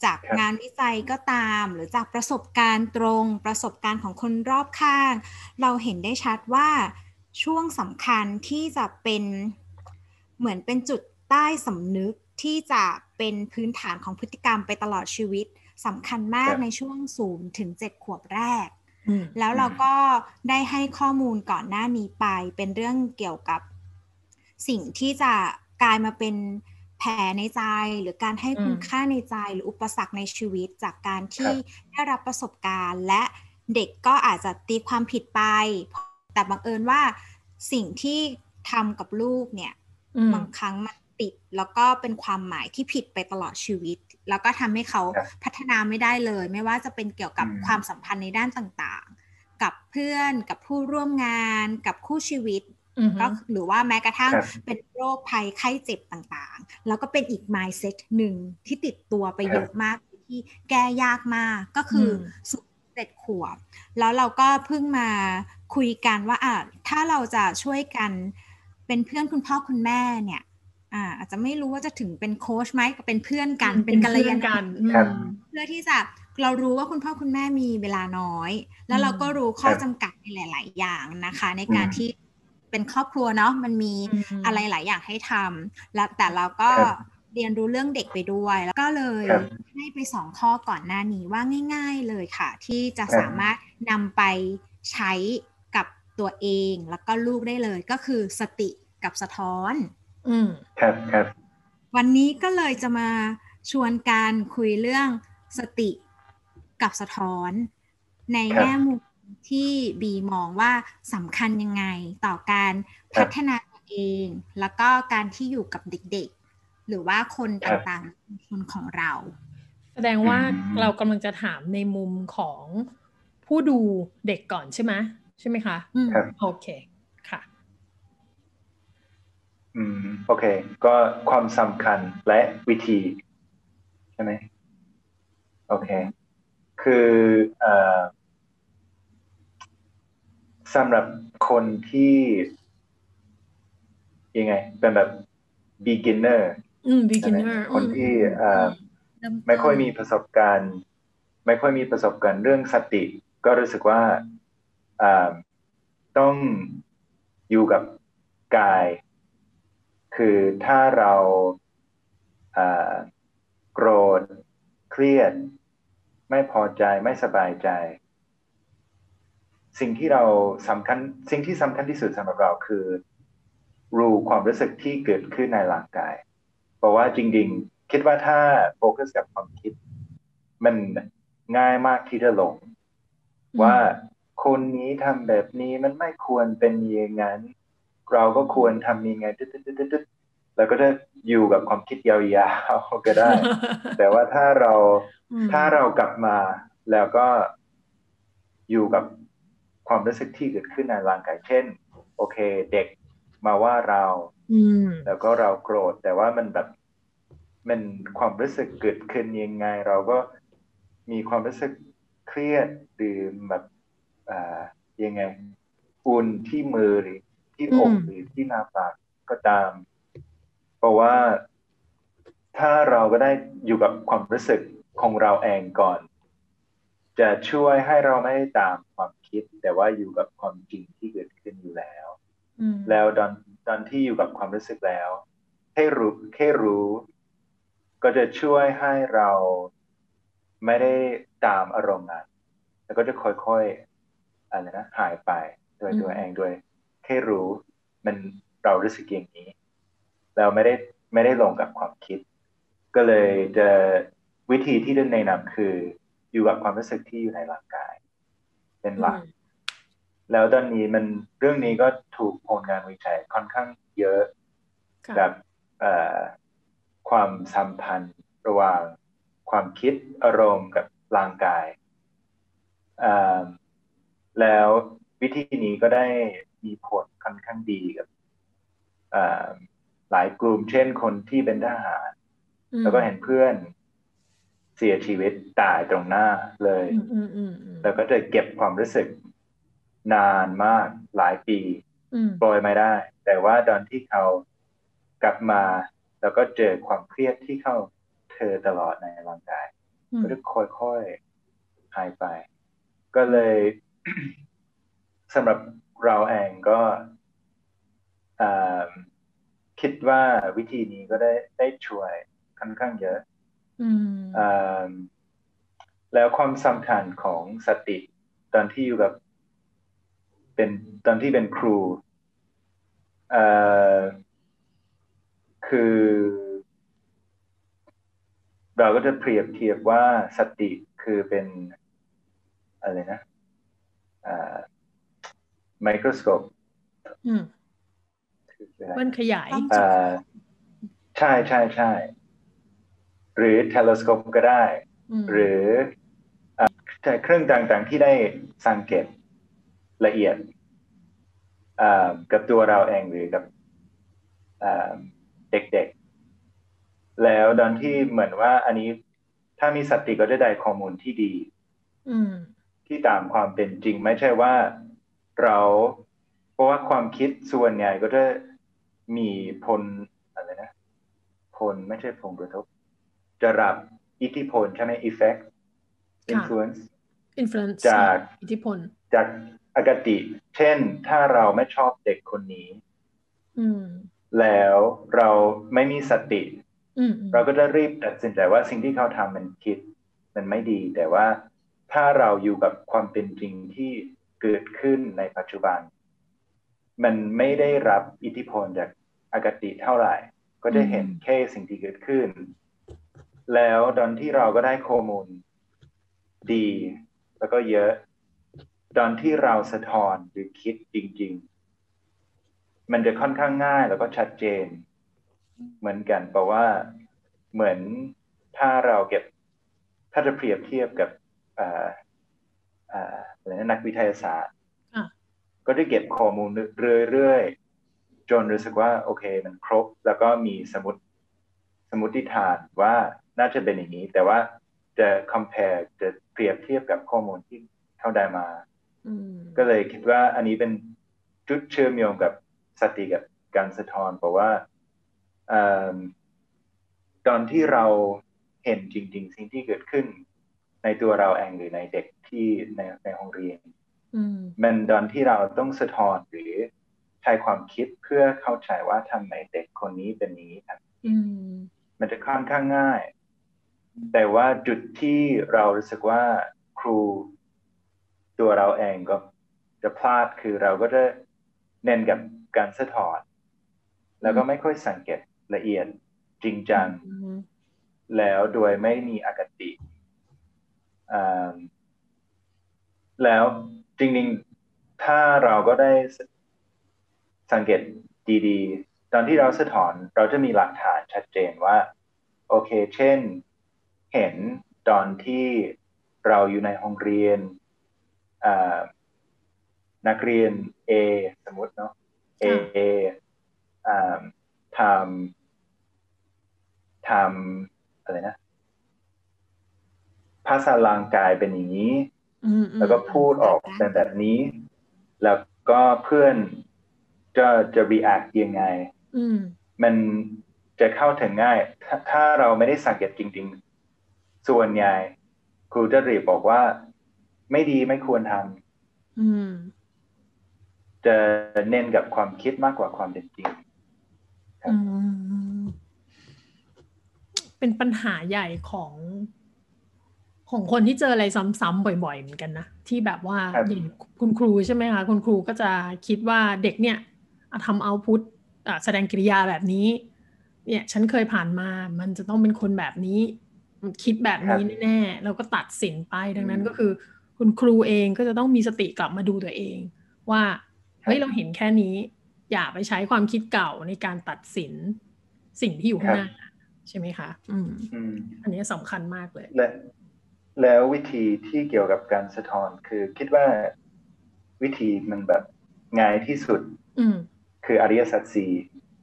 จากงานวิจัยก็ตาม หรือจากประสบการณ์ตรงประสบการณ์ของคนรอบข้าง เราเห็นได้ชัดว่าช่วงสำคัญที่จะเป็นเหมือนเป็นจุดใต้สำนึกที่จะเป็นพื้นฐานของพฤติกรรมไปตลอดชีวิตสำคัญมากในช่วงศูนย์ถึงเจ็ดขวบแรก แล้วเราก็ได้ให้ข้อมูลก่อนหน้านี้ไป เป็นเรื่องเกี่ยวกับสิ่งที่จะกลายมาเป็นแผลในใจหรือการให้คุณค่าในใจหรืออุปสรรคในชีวิตจากการที่ได้รับประสบการณ์ และเด็กก็อาจจะตีความผิดไป แต่บังเอิญว่าสิ่งที่ทำกับลูกเนี่ยบางครั้งมันติดแล้วก็เป็นความหมายที่ผิดไปตลอดชีวิต แล้วก็ทำให้เขาพัฒนาไม่ได้เลย ไม่ว่าจะเป็นเกี่ยวกับความสัมพันธ์ในด้านต่างๆ กับเพื่อนกับผู้ร่วมงาน กับคู่ชีวิตก็หรือว่าแม้กระทั่งเป็นโรคภัยไข้เจ็บต่างๆ แล้วก็เป็นอีก mindset หนึ่งที่ติดตัวไปเยอะมากที่แก้ยากมากก็คือสุดเจ็ดขวบ แล้วเราก็เพิ่งมาคุยกันว่าอะถ้าเราจะช่วยกันเป็นเพื่อนคุณพ่อคุณแม่เนี่ย อ่าอาจจะไม่รู้ว่าจะถึงเป็นโค้ชไหมก็เป็นเพื่อนกันเป็นกัลยาณกันเพื่อที่จะเรารู้ว่าคุณพ่อคุณแม่มีเวลาน้อย แล้วเราก็รู้ข้อจำกัดในหลาย ๆ อย่างนะคะ ในการที่เป็นครอบครัวเนาะมันมีอะไรหลายอย่างให้ทำแล้วแต่เราก็เรียนรู้เรื่องเด็กไปด้วย แล้วก็เลยให้ไปสองข้อก่อนหน้านี้ว่าง่าย ๆ เลยค่ะ ที่จะสามารถนำไปใช้กับตัวเอง แล้วก็ลูกได้เลยก็คือสติกับสะท้อน อืมครับครับวันนี้ก็เลยจะมาชวนการคุยเรื่องสติกับสะท้อน ในแง่มุมที่บีมองว่าสำคัญยังไงต่อการพัฒนาตัวเอง แล้วก็การที่อยู่กับเด็กๆ หรือว่าคนต่างๆคนของเรา แสดงว่าเรากำลังจะถามในมุมของผู้ดูเด็กก่อนใช่ไหมใช่ไหมคะ โอเคค่ะ อืมโอเค ก็ความสำคัญและวิธี ใช่ไหมโอเค คือเอ่อสำหรับคนที่ ยังไง เป็นแบบ beginner อืม beginner คนที่ไม่ค่อยมีประสบการณ์ ไม่ค่อยมีประสบการณ์เรื่องสติ ก็รู้สึกว่าต้องอยู่กับกาย คือถ้าเราโกรธเครียด ไม่พอใจไม่สบายใจ สิ่งที่เราสำคัญสิ่งที่สำคัญที่สุดสำหรับเราคือ รู้ความรู้สึกที่เกิดขึ้นในร่างกาย เพราะว่าจริงๆ คิดว่าถ้าโฟกัสกับความคิด มันง่ายมากที่จะหลง ว่าคนนี้ทำแบบนี้มันไม่ควรเป็นอย่างนั้น เราก็ควรทำยังไงตึ๊ดๆแล้วก็จะอยู่กับความคิดยาวๆก็ได้ แต่ว่าถ้าเราถ้าเรากลับมาแล้วก็อยู่กับความรู้สึกที่เกิดขึ้นในร่างกายเช่น โอเค เด็กมาว่าเราแล้วก็เราโกรธ แต่ว่ามันแบบมันความรู้สึกเกิดขึ้นยังไง เราก็มีความรู้สึกเครียดหรือแบบอ่ายังไงอุ่นที่มือหรือ ที่อกหรือที่หน้าผากก็ตาม เพราะว่าถ้าเราก็ได้อยู่กับความรู้สึกของเราเองก่อน จะช่วยให้เราไม่ได้ตามความคิด แต่ว่าอยู่กับความจริงที่เกิดขึ้นอยู่แล้ว แล้วตอนตอนที่อยู่กับความรู้สึกแล้วแค่รู้แค่รู้ ก็จะช่วยให้เราไม่ได้ตามอารมณ์นั้นแล้วก็จะค่อยๆอะไรนะหายไปโดยตัวเองด้วย แค่รู้มันเรารู้สึกอย่างนี้ เราไม่ได้ไม่ได้ลงกับความคิด ก็เลยจะวิธีที่แนะนำคือ อยู่กับความรู้สึกที่อยู่ในร่างกาย เป็นหลัก แล้วตอนนี้มันเรื่องนี้ก็ถูกผลงานวิจัยค่อนข้างเยอะกับความสัมพันธ์ระหว่างความคิดอารมณ์กับร่างกาย แล้ววิธีนี้ก็ได้ มีผลค่อนข้างดีกับหลายกลุ่มเช่นคนที่เป็นทหาร แล้วก็เห็นเพื่อนเสียชีวิตตายตรงหน้าเลยแล้วก็จะเก็บความรู้สึกนานมากหลายปีปล่อยไม่ได้ แต่ว่าตอนที่เขากลับมา แล้วก็เจอความเครียดที่เข้าเธอตลอดในร่างกายก็จะค่อยๆหายไป ก็เลยสำหรับ เราเองก็คิดว่าวิธีนี้ก็ได้ได้ช่วยค่อนข้างเยอะแล้วความสำคัญของสติตอนที่อยู่กับเป็นตอนที่เป็นครูคือเราก็จะเปรียบเทียบว่าสติคือเป็นอะไรนะ ไมโครสโคปมันขยายใช่ใช่ใช่หรือเทเลสโคปก็ได้ หรือใช้เครื่องต่างๆที่ได้สังเกตละเอียดกับตัวเราเองหรือกับเด็กๆ แล้วตอนที่เหมือนว่าอันนี้ถ้ามีสติก็จะได้ข้อมูลที่ดีที่ตามความเป็นจริงไม่ใช่ว่า เรา เพราะว่าความคิดส่วนใหญ่ก็จะมีผลอะไรนะ ผลไม่ใช่ผลกระทบ จะรับอิทธิพลใช่ไหม effect influence influence จากอิทธิพล จากอากติ เช่น ถ้าเราไม่ชอบเด็กคนนี้แล้วเราไม่มีสติเราก็จะรีบตัดสินใจว่าสิ่งที่เขาทำมันคิด มันไม่ดี แต่ว่าถ้าเราอยู่กับความเป็นจริงที่ เกิดขึ้นในปัจจุบัน มันไม่ได้รับอิทธิพลจากอากติเท่าไหร่ ก็จะเห็นแค่สิ่งที่เกิดขึ้น แล้วตอนที่เราก็ได้ข้อมูลดี แล้วก็เยอะ ตอนที่เราสะท้อนหรือคิดจริง ๆ มันจะค่อนข้างง่ายแล้วก็ชัดเจน เหมือนกันเพราะว่าเหมือนถ้าเราเก็บถ้าจะเปรียบเทียบกับอะไรนะนักวิทยาศาสตร์ก็จะเก็บข้อมูลเรื่อยๆจนรู้สึกว่าโอเคมันครบ แล้วก็มีสมุดสมุติฐานว่าน่าจะเป็นอย่างนี้ แต่ว่าจะ compare จะเปรียบเทียบกับข้อมูลที่เขาได้มาก็เลยคิดว่าอันนี้เป็นจุดเชื่อมโยงกับสติกับการสะท้อนเพราะว่าตอนที่เราเห็นจริง ๆ สิ่งที่เกิดขึ้น ในตัวเราเองหรือในเด็กที่ในในห้องเรียนมันตอนที่เราต้องสะท้อนหรือใช้ความคิดเพื่อเข้าใจว่าทำไมเด็กคนนี้เป็นนี้มันจะค่อนข้างง่าย แต่ว่าจุดที่เรารู้สึกว่าครูตัวเราเองก็จะพลาดคือเราก็จะเน้นกับการสะท้อนแล้วก็ไม่ค่อยสังเกตละเอียดจริงจัง แล้วโดยไม่มีอคติ แล้วจริงๆ ถ้าเราก็ได้สังเกตดีๆ ตอนที่เราสะท้อนเราจะมีหลักฐานชัดเจนว่า โอเค เช่น เห็นตอนที่เราอยู่ในห้องเรียนนักเรียน A สมมติเนาะ A ทำทำอะไรนะ ภาษาร่างกายเป็นอย่างนี้อืมแล้วก็พูดออกเป็นแบบนี้ แล้วก็เพื่อนจะจะ react ยังไงอืมมันจะเข้าถึงง่ายถ้าถ้าเราไม่ได้สังเกตจริง ๆ ส่วนใหญ่ครูจะรีบบอกว่า ไม่ดีไม่ควรทอืมำจะเน้นกับความคิดมากกว่าความเป็นจริงครับอืมเป็นปัญหาใหญ่ของ ของคนที่เจออะไรซ้ำๆบ่อยๆ เหมือนกันนะ ที่แบบว่าครับอย่างคุณครูใช่ไหมคะ คุณครูก็จะคิดว่าเด็กเนี่ยอะทำเอาพุทแสดงกิริยาแบบนี้ เนี่ยฉันเคยผ่านมา มันจะต้องเป็นคนแบบนี้ มันคิดแบบนี้แน่ๆ แล้วก็ตัดสินไปดังนั้นก็คือ คุณครูเองก็จะต้องมีสติกลับมาดูตัวเอง ว่าเฮ้ยเราเห็นแค่นี้ อย่าไปใช้ความคิดเก่าในการตัดสินสิ่งที่อยู่ข้างหน้าใช่ไหมคะ อืมอืมอันนี้สำคัญมากเลย และแล้ววิธีที่เกี่ยวกับการสะท้อนคือคิดว่าวิธีมันแบบง่ายที่สุดอืมคืออริยสัจสี่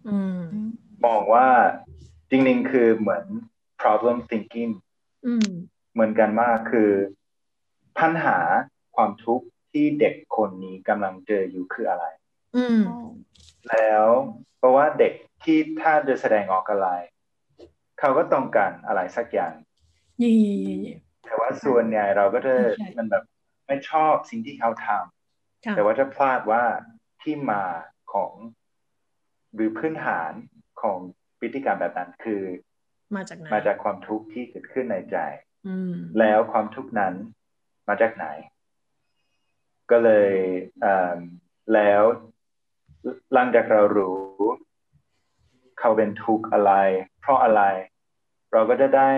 อืมมองว่าจริงๆคือเหมือน problem thinking อืมเหมือนกันมากคือปัญหาความทุกข์ที่เด็กคนนี้กำลังเจออยู่คืออะไรอืมแล้วเพราะว่าเด็กที่ถ้าจะแสดงออกอะไร เขาก็ต้องการอะไรสักอย่างเย่ แต่ว่าส่วนใหญ่เราก็จะใช่มันแบบไม่ชอบสิ่งที่เขาทค่ะำแต่ว่าจะพลาดว่าที่มาของหรือพื้นฐานของพฤติกรรมแบบนั้นคือ มาจากไหนมาจากความทุกข์ที่เกิดขึ้นในใจอืมแล้วความทุกข์นั้นมาจากไหน ก็เลยเอิ่มแล้วหลังจากเรารู้ เขาเป็นทุกข์อะไร เพราะอะไร เราก็จะได้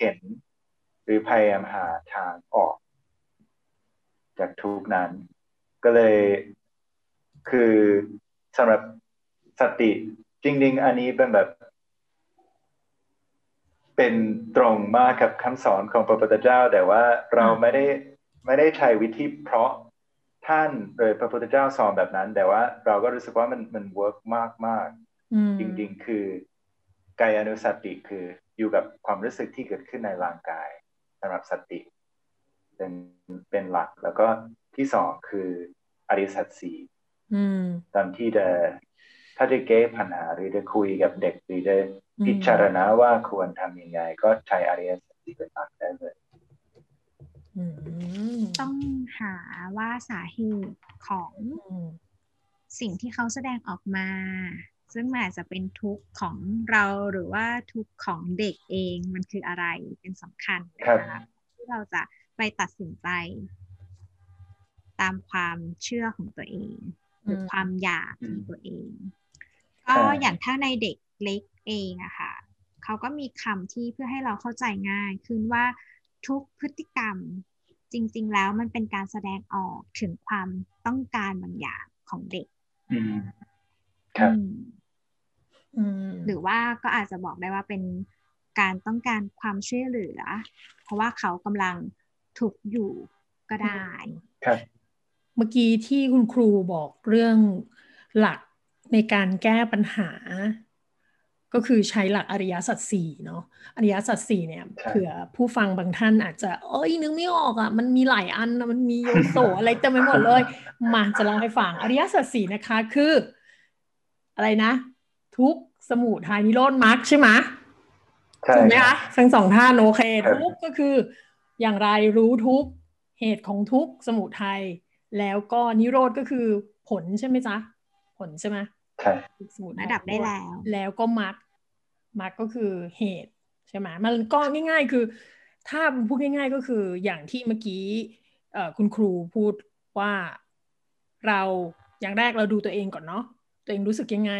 เห็น หรือพยายามหาทางออก จากทุกข์นั้น ก็เลยคือสำหรับสติจริง ๆ อันนี้เป็นแบบ เป็นตรงมากกับคำสอนของพระพุทธเจ้า แต่ว่าเราไม่ได้ไม่ได้ใช้วิธีเพราะท่านเลยพระพุทธเจ้าสอนแบบนั้น แต่ว่าเราก็รู้สึกว่ามันมัน work มากมากอืมๆจริง ๆ คือกายานุสติคืออยู่กับความรู้สึกที่เกิดขึ้นในร่างกาย สำหรับสติ เป็นเป็นหลักแล้วก็ที่สองคืออริยสัจสี่อืมตอนที่จะถ้าจะแก้ปัญหาหรือจะคุยกับเด็กหรือจะอืมพิจารณาว่าควรทำยังไง ก็ใช้อริยสัจสี่เป็นหลักได้เลยอืมต้องหาว่าสาเหตุของอืมสิ่งที่เขาแสดงออกมา ซึ่งมันอาจจะเป็นทุกข์ของเราหรือว่าทุกข์ของเด็กเองมันคืออะไรเป็นสำคัญครับนะคะที่เราจะไปตัดสินใจ ตามความเชื่อของตัวเอง หรือความอยากของตัวเอง ก็อย่างถ้าในเด็กเล็กเองอะค่ะเขาก็มีคำที่เพื่อให้เราเข้าใจง่ายขึ้นว่าทุกพฤติกรรมจริง ๆ แล้วมันเป็นการแสดงออกถึงความต้องการบางอย่างของเด็กอืมครับอืมอืม หรือว่าก็อาจจะบอกได้ว่าเป็นการต้องการความช่วยเหลือ เพราะว่าเขากำลังถูกข์อยู่ก็ได้ครับเมื่อกี้ที่คุณครูบอกเรื่องหลักในการแก้ปัญหา ก็คือใช้หลักอริยสัจสี่เนาะอริยสัจสี่เนี่ยใช่เผื่อผู้ฟังบางท่านอาจจะ เอ้ยนึกไม่ออกอะมันมีหลายอันนะมันมีโยโสอะไรเต็มไปหมดเลย มาจะเล่าให้ฟังอริยสัจสี่นะคะคือ อะไรนะ ทุกข์สมุทัยนิโรธมรรคใช่ไหมใช่ถูกไหมครัคะบทั้งสองท่านโอเคครับทุกข์ก็คือ อย่างไรรู้ทุกข์เหตุของทุกข์สมุทัยแล้วก็นิโรธก็คือผลใช่ไหมจ๊ะ ผลใช่ไหมใช่สมุทัยระดับได้แล้ว แล้วก็มรรคมรรคก็คือเหตุใช่ไหมมันก็ง่าย ๆ คือ ถ้าพูดง่าย ๆ ก็คืออย่างที่เมื่อกี้เอ่อคุณครูพูดว่าเราอย่างแรกเราดูตัวเองก่อนเนาะตัวเองรู้สึกยังไง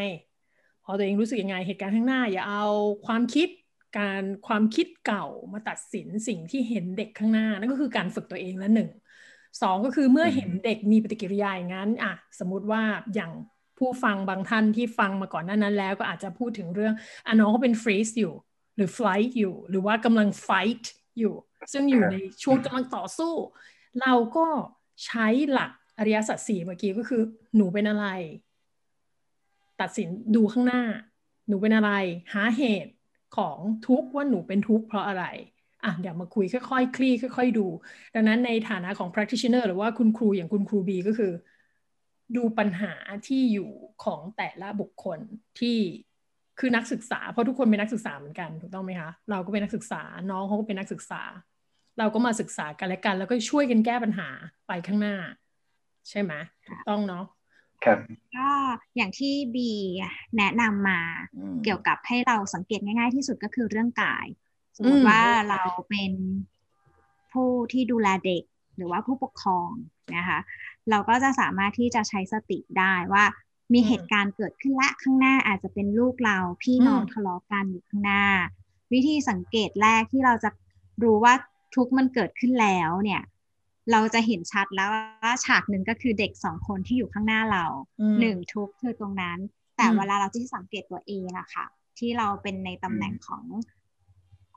พอตัวเองรู้สึกยังไงเหตุการณ์ข้างหน้า อย่าเอาความคิดการความคิดเก่ามาตัดสินสิ่งที่เห็นเด็กข้างหน้า นั่นก็คือการฝึกตัวเองละหนึ่งสองก็คือเมื่อเห็นเด็กมีปฏิกิริยาอย่างนั้นอะสมมติว่าอย่างผู้ฟังบางท่านที่ฟังมาก่อนหน้านั้นแล้วก็อาจจะพูดถึงเรื่องอะน้องเขาเป็น freeze อยู่ หรือ flight อยู่ หรือว่ากำลัง fight อยู่ ซึ่งอยู่ในช่วงกำลังต่อสู้ เราก็ใช้หลักอริยสัจสี่เมื่อกี้ก็คือหนูเป็นอะไร ตัดสินดูข้างหน้า หนูเป็นอะไร หาเหตุของทุกข์ว่าหนูเป็นทุกข์เพราะอะไรอะเดี๋ยวมาคุยค่อยๆคลี่ค่อยๆดู ดังนั้นในฐานะของ practitioner หรือว่าคุณครูอย่างคุณครูบีก็คือ ดูปัญหาที่อยู่ของแต่ละบุคคลที่คือนักศึกษาเพราะทุกคนเป็นนักศึกษาเหมือนกันถูกต้องไหมคะเราก็เป็นนักศึกษาน้องเขาก็เป็นนักศึกษา เราก็มาศึกษากันและกัน แล้วก็ช่วยกันแก้ปัญหาไปข้างหน้า ใช่ไหมถูกต้องเนาะ ครับก็อย่างที่บีแนะนำมาเกี่ยวกับให้เราสังเกตง่าย ๆ ที่สุดก็คือเรื่องกาย สมมติว่าเราเป็นผู้ที่ดูแลเด็กหรือว่าผู้ปกครองนะคะ เราก็จะสามารถที่จะใช้สติได้ว่ามีเหตุการณ์เกิดขึ้นละข้างหน้าอาจจะเป็นลูกเราพี่น้องทะเลาะกันอยู่ข้างหน้า วิธีสังเกตแรกที่เราจะรู้ว่าทุกมันเกิดขึ้นแล้วเนี่ย เราจะเห็นชัดแล้วว่าฉากหนึ่งก็คือเด็กสองคนที่อยู่ข้างหน้าเราหนึ่งทุกคือตรงนั้น แต่เวลาเราที่สังเกตตัวเองอะค่ะ ที่เราเป็นในตำแหน่งของ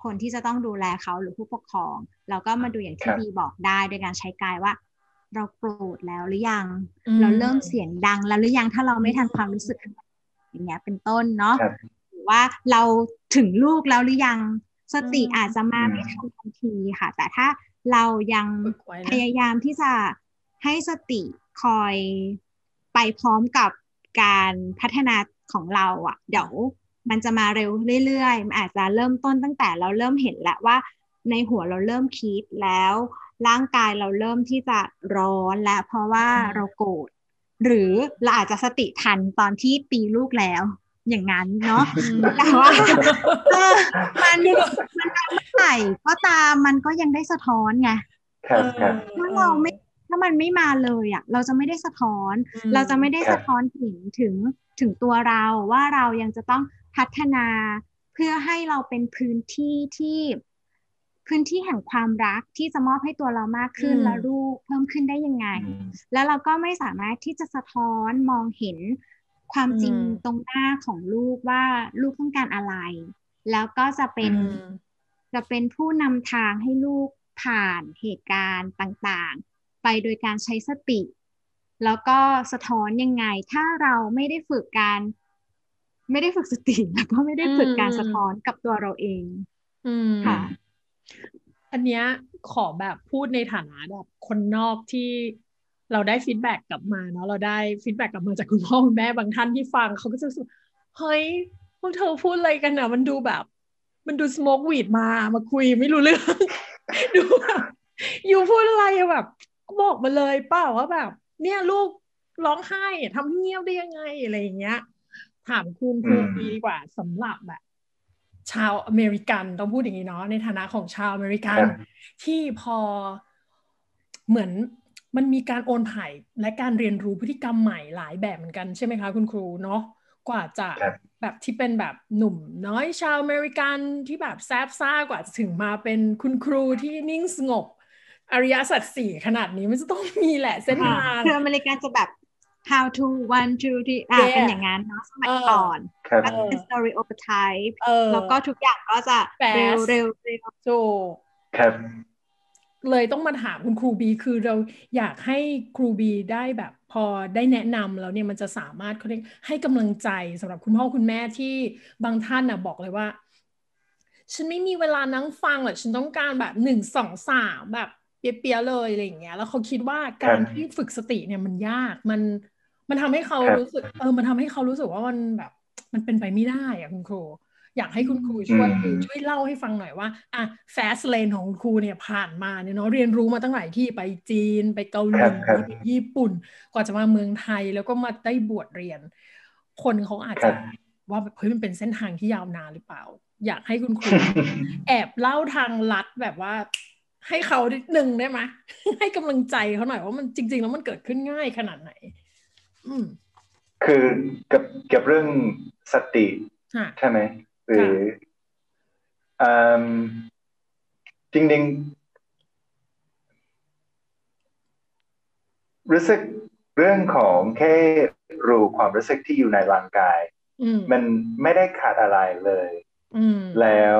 คนที่จะต้องดูแลเขาหรือผู้ปกครอง เราก็มาดูอย่างที่บีบอกได้โดยการใช้กายว่า เราโกรธแล้วหรือยัง เราเริ่มเสียงดังแล้วหรือยังถ้าเราไม่ทันความรู้สึก อย่างเงี้ยเป็นต้นเนาะหรือว่าเราถึงลูกแล้วหรือยังสติอาจจะมาไม่ทันทันทีค่ะ แต่ถ้า เรายังพยายามที่จะให้สติคอยไปพร้อมกับการพัฒนาของเราอะ่ะ เดี๋ยวมันจะมาเร็วเรื่อยๆ มันอาจจะเริ่มต้นตั้งแต่เราเริ่มเห็นแล้วว่าในหัวเราเริ่มคิดแล้ว ร่างกายเราเริ่มที่จะร้อนและเพราะว่าเราโกรธหรือเราอาจจะสติทันตอนที่ตีลูกแล้ว อย่างนั้นเนาะแต่ว่ามันมันทำไหร่ก็ตามมันก็ยังได้สะท้อนไงถ้าเราไม่ถ้ามันไม่มาเลยอะเราจะไม่ได้สะท้อน เราจะไม่ได้สะท้อนถึงถึงถึงตัวเราว่าเรายังจะต้องพัฒนาเพื่อให้เราเป็นพื้นที่ที่พื้นที่แห่งความรักที่จะมอบให้ตัวเรามากขึ้นแล้วลูกเพิ่มขึ้นได้ยังไง แล้วเราก็ไม่สามารถที่จะสะท้อนมองเห็น ความจริงตรงหน้าของลูกว่าลูกต้องการอะไร แล้วก็จะเป็นจะเป็นผู้นำทางให้ลูกผ่านเหตุการณ์ต่างๆ ไปโดยการใช้สติ แล้วก็สะท้อนยังไง ถ้าเราไม่ได้ฝึกการ ไม่ได้ฝึกสติแล้วก็ไม่ได้ฝึกการสะท้อนกับตัวเราเองค่ะอันเนี้ยขอแบบพูดในฐานะแบบคนนอกที่ เราได้ feedback กลับมาเนาะเราได้ feedback กลับมาจากคุณพ่อคุณแม่บางท่านที่ฟังเขาก็จะรู้สึกเฮ้ยพวกเธอพูดอะไรกันอะ มันดูแบบ มันดู smoke weed มามาคุยไม่รู้เรื่อง ดูแบบอยู่พูดอะไรแบบบอกมาเลยเปล่าว่าแบบ เนี่ยลูกร้องไห้ทำเงียบได้ยังไงอะไรอย่างเงี้ย ถามคุณครูดีกว่าสำหรับแบบชาวอเมริกันต้องพูดอย่างนี้เนาะในฐานะของชาวอเมริกัน ที่พอเหมือน มันมีการโอนถ่ายและการเรียนรู้พฤติกรรมใหม่หลายแบบเหมือนกันใช่ไหมคะคุณครูเนาะกว่าจะแบบที่เป็นแบบหนุ่มน้อยชาวอเมริกันที่แบบแซบซ่ากว่าจะถึงมาเป็นคุณครูที่นิ่งสงบอริยสัจสี่ขนาดนี้มันจะต้องมีแหละเส้นทางคืออเมริกันจะแบบ how to one two three อ่าเป็นอย่างนั้นเนาะสมัยก่อนแล้วเป็น stereotype แล้วก็ทุกอย่างก็จะเร็วเร็วเร็วโจครับ เลยต้องมาถามคุณครูบีคือเราอยากให้ครูบีได้แบบพอได้แนะนำแล้วเนี่ยมันจะสามารถเขาเรียกให้กำลังใจสำหรับคุณพ่อคุณแม่ที่บางท่านนะบอกเลยว่า ฉันไม่มีเวลานั่งฟังหรอกฉันต้องการแบบหนึ่งสองสามแบบเปียๆเลยอะไรอย่างเงี้ย แล้วเขาคิดว่าการที่ฝึกสติเนี่ยมันยากมัน มันทำให้เขารู้สึก เออ มันทำให้เขารู้สึกว่ามันแบบ มันเป็นไปไม่ได้อะคุณครู อยากให้คุณครูช่วยช่วยเล่าให้ฟังหน่อยว่าอะแฟสเลนของคุณครูเนี่ยผ่านมาเนี่ยเนาะเรียนรู้มาตั้งหลายที่ไปจีนไปเกาหลีไปญี่ปุ่น กว่าจะมาเมืองไทยแล้วก็มาได้บวชเรียน คนเขาอาจจะว่าเฮ้ยมันเป็นเส้นทางที่ยาวนานหรือเปล่า อยากให้คุณครูแอบเล่าทางลัดแบบว่าให้เขาหนึ่งได้ไหมให้กำลังใจเขาหน่อยว่ามันจริง ๆ แล้วมันเกิดขึ้นง่ายขนาดไหนคือกับกับเรื่องสติใช่ไหม หรือจริงจริงรู้สึกเรื่องของแค่รู้ความรู้สึกที่อยู่ในร่างกาย มันไม่ได้ขาดอะไรเลยแล้ว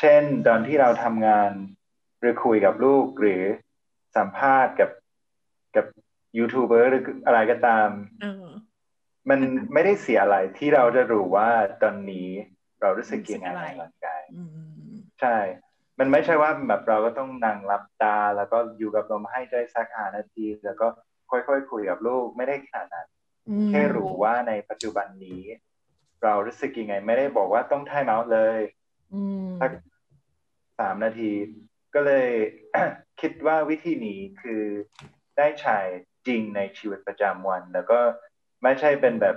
เช่น ตอนที่เราทำงาน หรือคุยกับลูกหรือสัมภาษณ์กับกับยูทูบเบอร์หรืออะไรก็ตาม มันไม่ได้เสียอะไรที่เราจะรู้ว่าตอนนี้ เรเรารู้สึกยังไงในร่างกายใช่ มันไม่ใช่ว่าแบบเราก็ต้องนั่งรับตา แล้วก็อยู่กับลมให้ใจสักห้านาที แล้วก็ค่อยๆคคุยกับลูกไม่ได้ขนาดนั้นแค่รู้ว่าในปัจจุบันนี้ เรารู้สึกยังไง ไม่ได้บอกว่าต้องไทม์เอาเลยสักสามนาที ก็เลยคิดว่าวิธีนี้คือได้ใช้จริงในชีวิตประจำวัน แล้วก็ไม่ใช่เป็นแบบ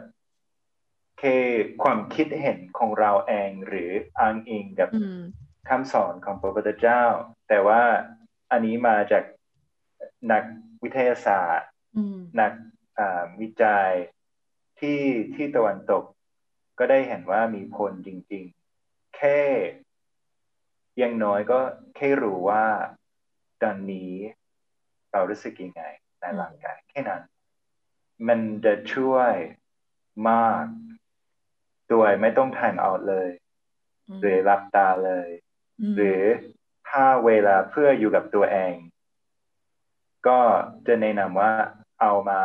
แค่ความคิดเห็นของเราเองหรืออ้างอิงกับคำสอนของพระพุทธเจ้า แต่ว่าอันนี้มาจากนักวิทยาศาสตร์ นักวิจัยที่ที่ตะวันตก ก็ได้เห็นว่ามีผลจริง ๆ แค่ยังน้อยก็แค่รู้ว่าตอนนี้เรารู้สึกยังไงในร่างกายแค่นั้น มันจะช่วยมาก โดยไม่ต้องถ่ายเอาเลย หรือรับตาเลย หรือถ้าเวลาเพื่ออยู่กับตัวเอง ก็จะแนะนำว่าเอามา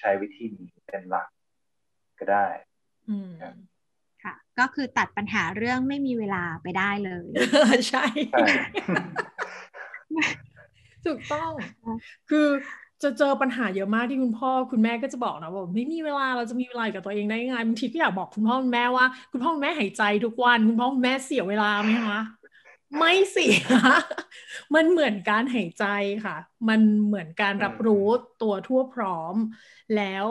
ใช้วิธีนี้เป็นหลักก็ได้ค่ะ ก็คือตัดปัญหาเรื่องไม่มีเวลาไปได้เลย ใช่ ถูกต้อง คือ จะเจอปัญหาเยอะมากที่คุณพ่อคุณแม่ก็จะบอกนะว่าไม่มีเวลาเราจะมีเวลากับตัวเองได้ยังไงบางทีก็อยากบอกคุณพ่อคุณแม่ว่า คุณพ่อคุณแม่หายใจทุกวัน คุณพ่อคุณแม่เสียเวลาไหมคะไม่เสียมันเหมือนการหายใจค่ะ มันเหมือนการรับรู้ตัวทั่วพร้อม แล้ว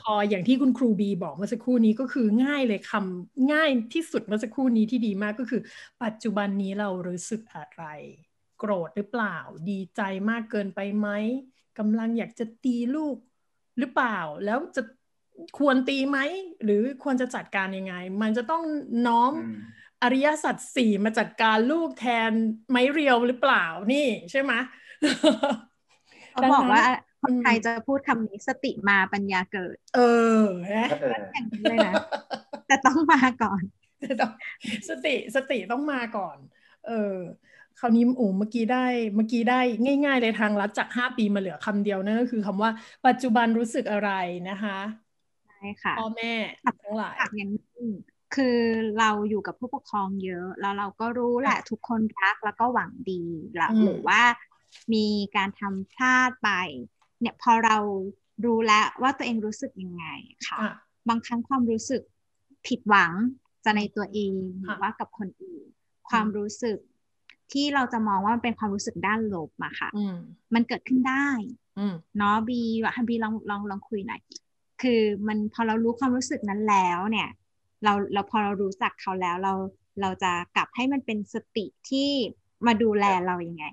พออย่างที่คุณครูบีบอกเมื่อสักครู่นี้ก็คือง่ายเลยคำง่ายที่สุดเมื่อสักครู่นี้ที่ดีมากก็คือ ปัจจุบันนี้เรารู้สึกอะไร โกรธหรือเปล่า ดีใจมากเกินไปไหม กำลังอยากจะตีลูกหรือเปล่า แล้วจะควรตีไหม หรือควรจะจัดการยังไง มันจะต้องน้อมอริยสัจสี่มาจัดการลูกแทนไม้เรียวหรือเปล่านี่ใช่ไหมเขาบอกว่าคนไทยจะพูดคำนี้สติมาปัญญาเกิด เออนะอย่างนี้เลยนะแต่ต้องมาก่อนสติสติต้องมาก่อน เออ คราวนี้โอ้เมื่อกี้ได้เมื่อกี้ได้ง่าย ๆ เลยทางรัฐจากห้าปีมาเหลือคำเดียวนั่นก็คือคำว่าปัจจุบันรู้สึกอะไรนะคะใช่ค่ะพ่อแม่ทั้งหลายอย่างนี้คือเราอยู่กับผู้ปกครองเยอะ แล้วเราก็รู้แหละทุกคนรักแล้วก็หวังดีหรือว่ามีการทำพลาดไป เนี่ยพอเรารู้แล้วว่าตัวเองรู้สึกยังไงค่ะ บางครั้งความรู้สึกผิดหวังจะในตัวเองหรือว่ากับคนอื่น ความรู้สึก ที่เราจะมองว่ามันเป็นความรู้สึกด้านลบอะค่ะมันเกิดขึ้นได้เนาะบีว่าบีลองลองลองคุยหน่อยคือมันพอเรารู้ความรู้สึกนั้นแล้วเนี่ย เราเราพอเรารู้จักเขาแล้วเราเราจะกลับให้มันเป็นสติที่มาดูแลเรายังไง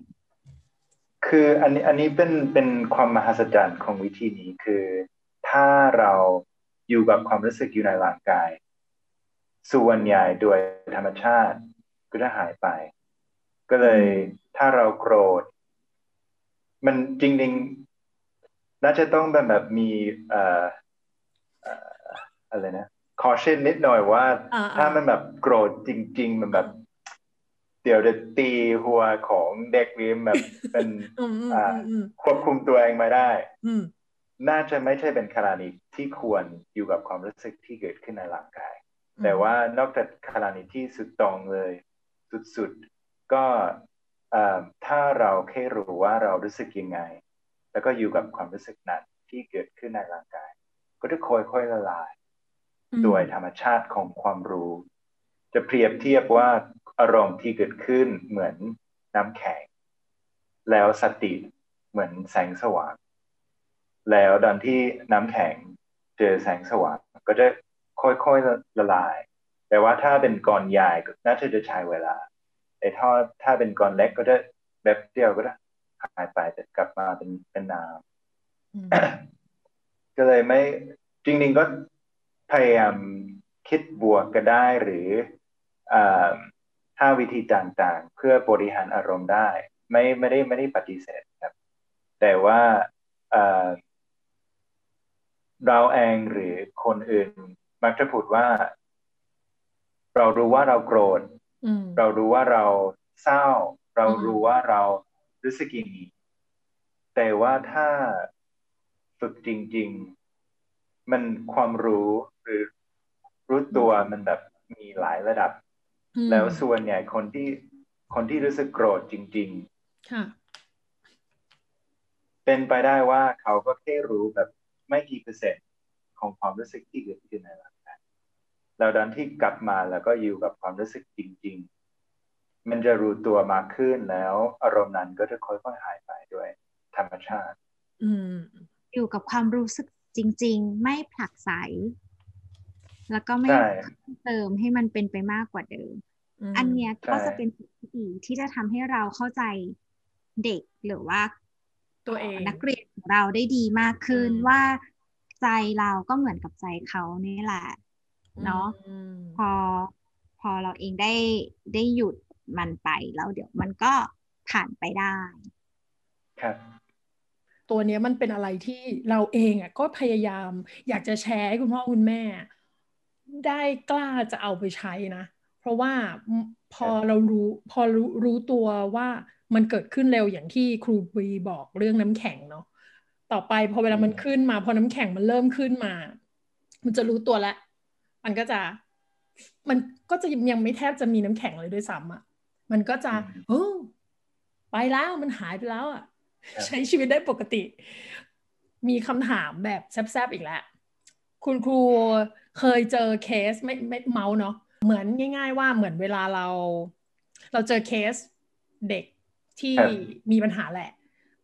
คืออันนี้อันนี้เป็นเป็นความมหัศจรรย์ของวิธีนี้คือ ถ้าเราอยู่กับความรู้สึกอยู่ในร่างกาย ส่วนใหญ่โดยธรรมชาติก็จะหายไป ก็เลยถ้าเราโกรธ มันจริงๆน่าจะต้องแบบแบบมีเอ่ออะไรนะคอเชนนิดหน่อยว่า ถ้ามันแบบโกรธจริง ๆ มันแบบ เดี๋ยวจะตีหัวของเด็กวิมแบบเป็นควบคุมตัวเองไม่ได้น่าจะไม่ใช่เป็นคารานิที่ควรอยู่กับความรู้สึกที่เกิดขึ้นในร่างกาย แต่ว่านอกจากคารานิที่สุดตรงเลย สุด ก็ถ้าเราแค่รู้ว่าเรารู้สึกยังไง แล้วก็อยู่กับความรู้สึกนั้นที่เกิดขึ้นในร่างกาย ก็จะค่อยๆละลายโดยธรรมชาติของความรู้ จะเปรียบเทียบว่าอารมณ์ที่เกิดขึ้นเหมือนน้ำแข็ง แล้วสติเหมือนแสงสว่าง แล้วตอนที่น้ำแข็งเจอแสงสว่าง ก็จะค่อยๆละลาย แต่ว่าถ้าเป็นก้อนใหญ่น่าจะจะใช้เวลา แต่ถ้าถ้าเป็นก้อนเล็กก็จะแบบเดียวก็จะหายไปแต่กลับมาเป็นเป็นน้ำก็เลยไม่จริงๆก็พยายามคิดบวกก็ได้หรือถ้าวิธีต่างๆ เพื่อบริหารอารมณ์ได้ ไม่ไม่ได้ไม่ได้ปฏิเสธครับ แต่ว่าเราเองหรือคนอื่น มักจะพูดว่า เรารู้ว่าเราโกรธ เรารู้ว่าเราเศร้า เรารู้ว่าเรารู้สึกอย่างนี้แต่ว่าถ้าฝึกจริง ๆ มันความรู้หรือรู้ตัวมันแบบมีหลายระดับ แล้วส่วนใหญ่คนที่คนที่รู้สึกโกรธจริงๆค่ะเป็นไปได้ว่าเขาก็แค่รู้แบบไม่กี่เปอร์เซ็นต์ของความรู้สึกที่เกิดขึ้นในร่างกาย แล้วดันที่กลับมาแล้วก็อยู่กับความรู้สึกจริง ๆ มันจะรู้ตัวมากขึ้นแล้ว อารมณ์นั้นก็จะค่อยๆหายไปด้วยธรรมชาติ อืม อยู่กับความรู้สึกจริง ๆ ไม่ผลักไสแล้วก็ไม่ใช่เติมให้มันเป็นไปมากกว่าเดิม อันเนี้ยก็ใช่จะเป็นสิ่งที่ดีที่จะทำให้เราเข้าใจเด็กหรือว่า ตัวเองนักเรียนของเราได้ดีมากขึ้นอืมว่าใจเราก็เหมือนกับใจเขานี่แหละ เนาะอืมพอพอเราเองได้ได้หยุดมันไปแล้วเดี๋ยวมันก็ผ่านไปได้ ครับตัวเนี้ยมันเป็นอะไรที่เราเองอะก็พยายาม อยากจะแชร์ให้คุณพ่อคุณแม่ ได้กล้าจะเอาไปใช้นะ เพราะว่าพอเรารู้พอรู้รู้ตัวว่ามันเกิดขึ้นเร็วอย่างที่ครูบีบอกเรื่องน้ำแข็งเนาะต่อไปพอเวลามันขึ้นมา พอน้ำแข็งมันเริ่มขึ้นมา มันจะรู้ตัวแล้ว มันก็จะ มันก็จะยังไม่แทบจะมีน้ำแข็งเลยด้วยซ้ำอะ มันก็จะอืมโอ้ไปแล้วมันหายไปแล้วอะครับใช้ชีวิตได้ปกติ มีคำถามแบบแซบๆอีกแล้ว คุณครูเคยเจอเคสไม่ไม่เมาส์เนาะเหมือนง่าย ๆ ว่าเหมือนเวลาเรา เราเจอเคสเด็กที่ครับมีปัญหาแหละ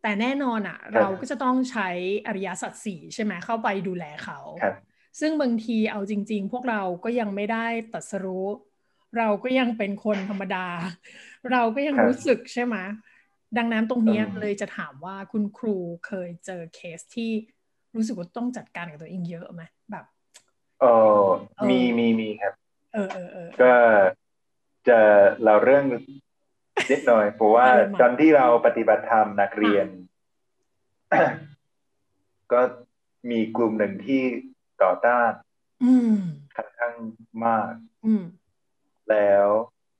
แต่แน่นอนอะครับเราก็จะต้องใช้อริยสัจสี่ใช่ไหมเข้าไปดูแลเขาครับ ซึ่งบางทีเอาจริง ๆ พวกเราก็ยังไม่ได้ตรัสรู้ เราก็ยังเป็นคนธรรมดา เราก็ยังครับรู้สึกใช่ไหมดังนั้นตรงเนี้ยอืมเลยจะถามว่าคุณครูเคยเจอเคสที่รู้สึกว่าต้องจัดการกับตัวเองเยอะไหมแบบเออเออมีมีมีครับ เออเออเออก็จะเราเรื่องนิดหน่อยเพราะว่าอะไรมาตอนที่เราปฏิบัติธรรมนักเรียน ก็มีกลุ่มหนึ่งที่ ต่อต้านอืมค่อนข้างมากอืมแล้ว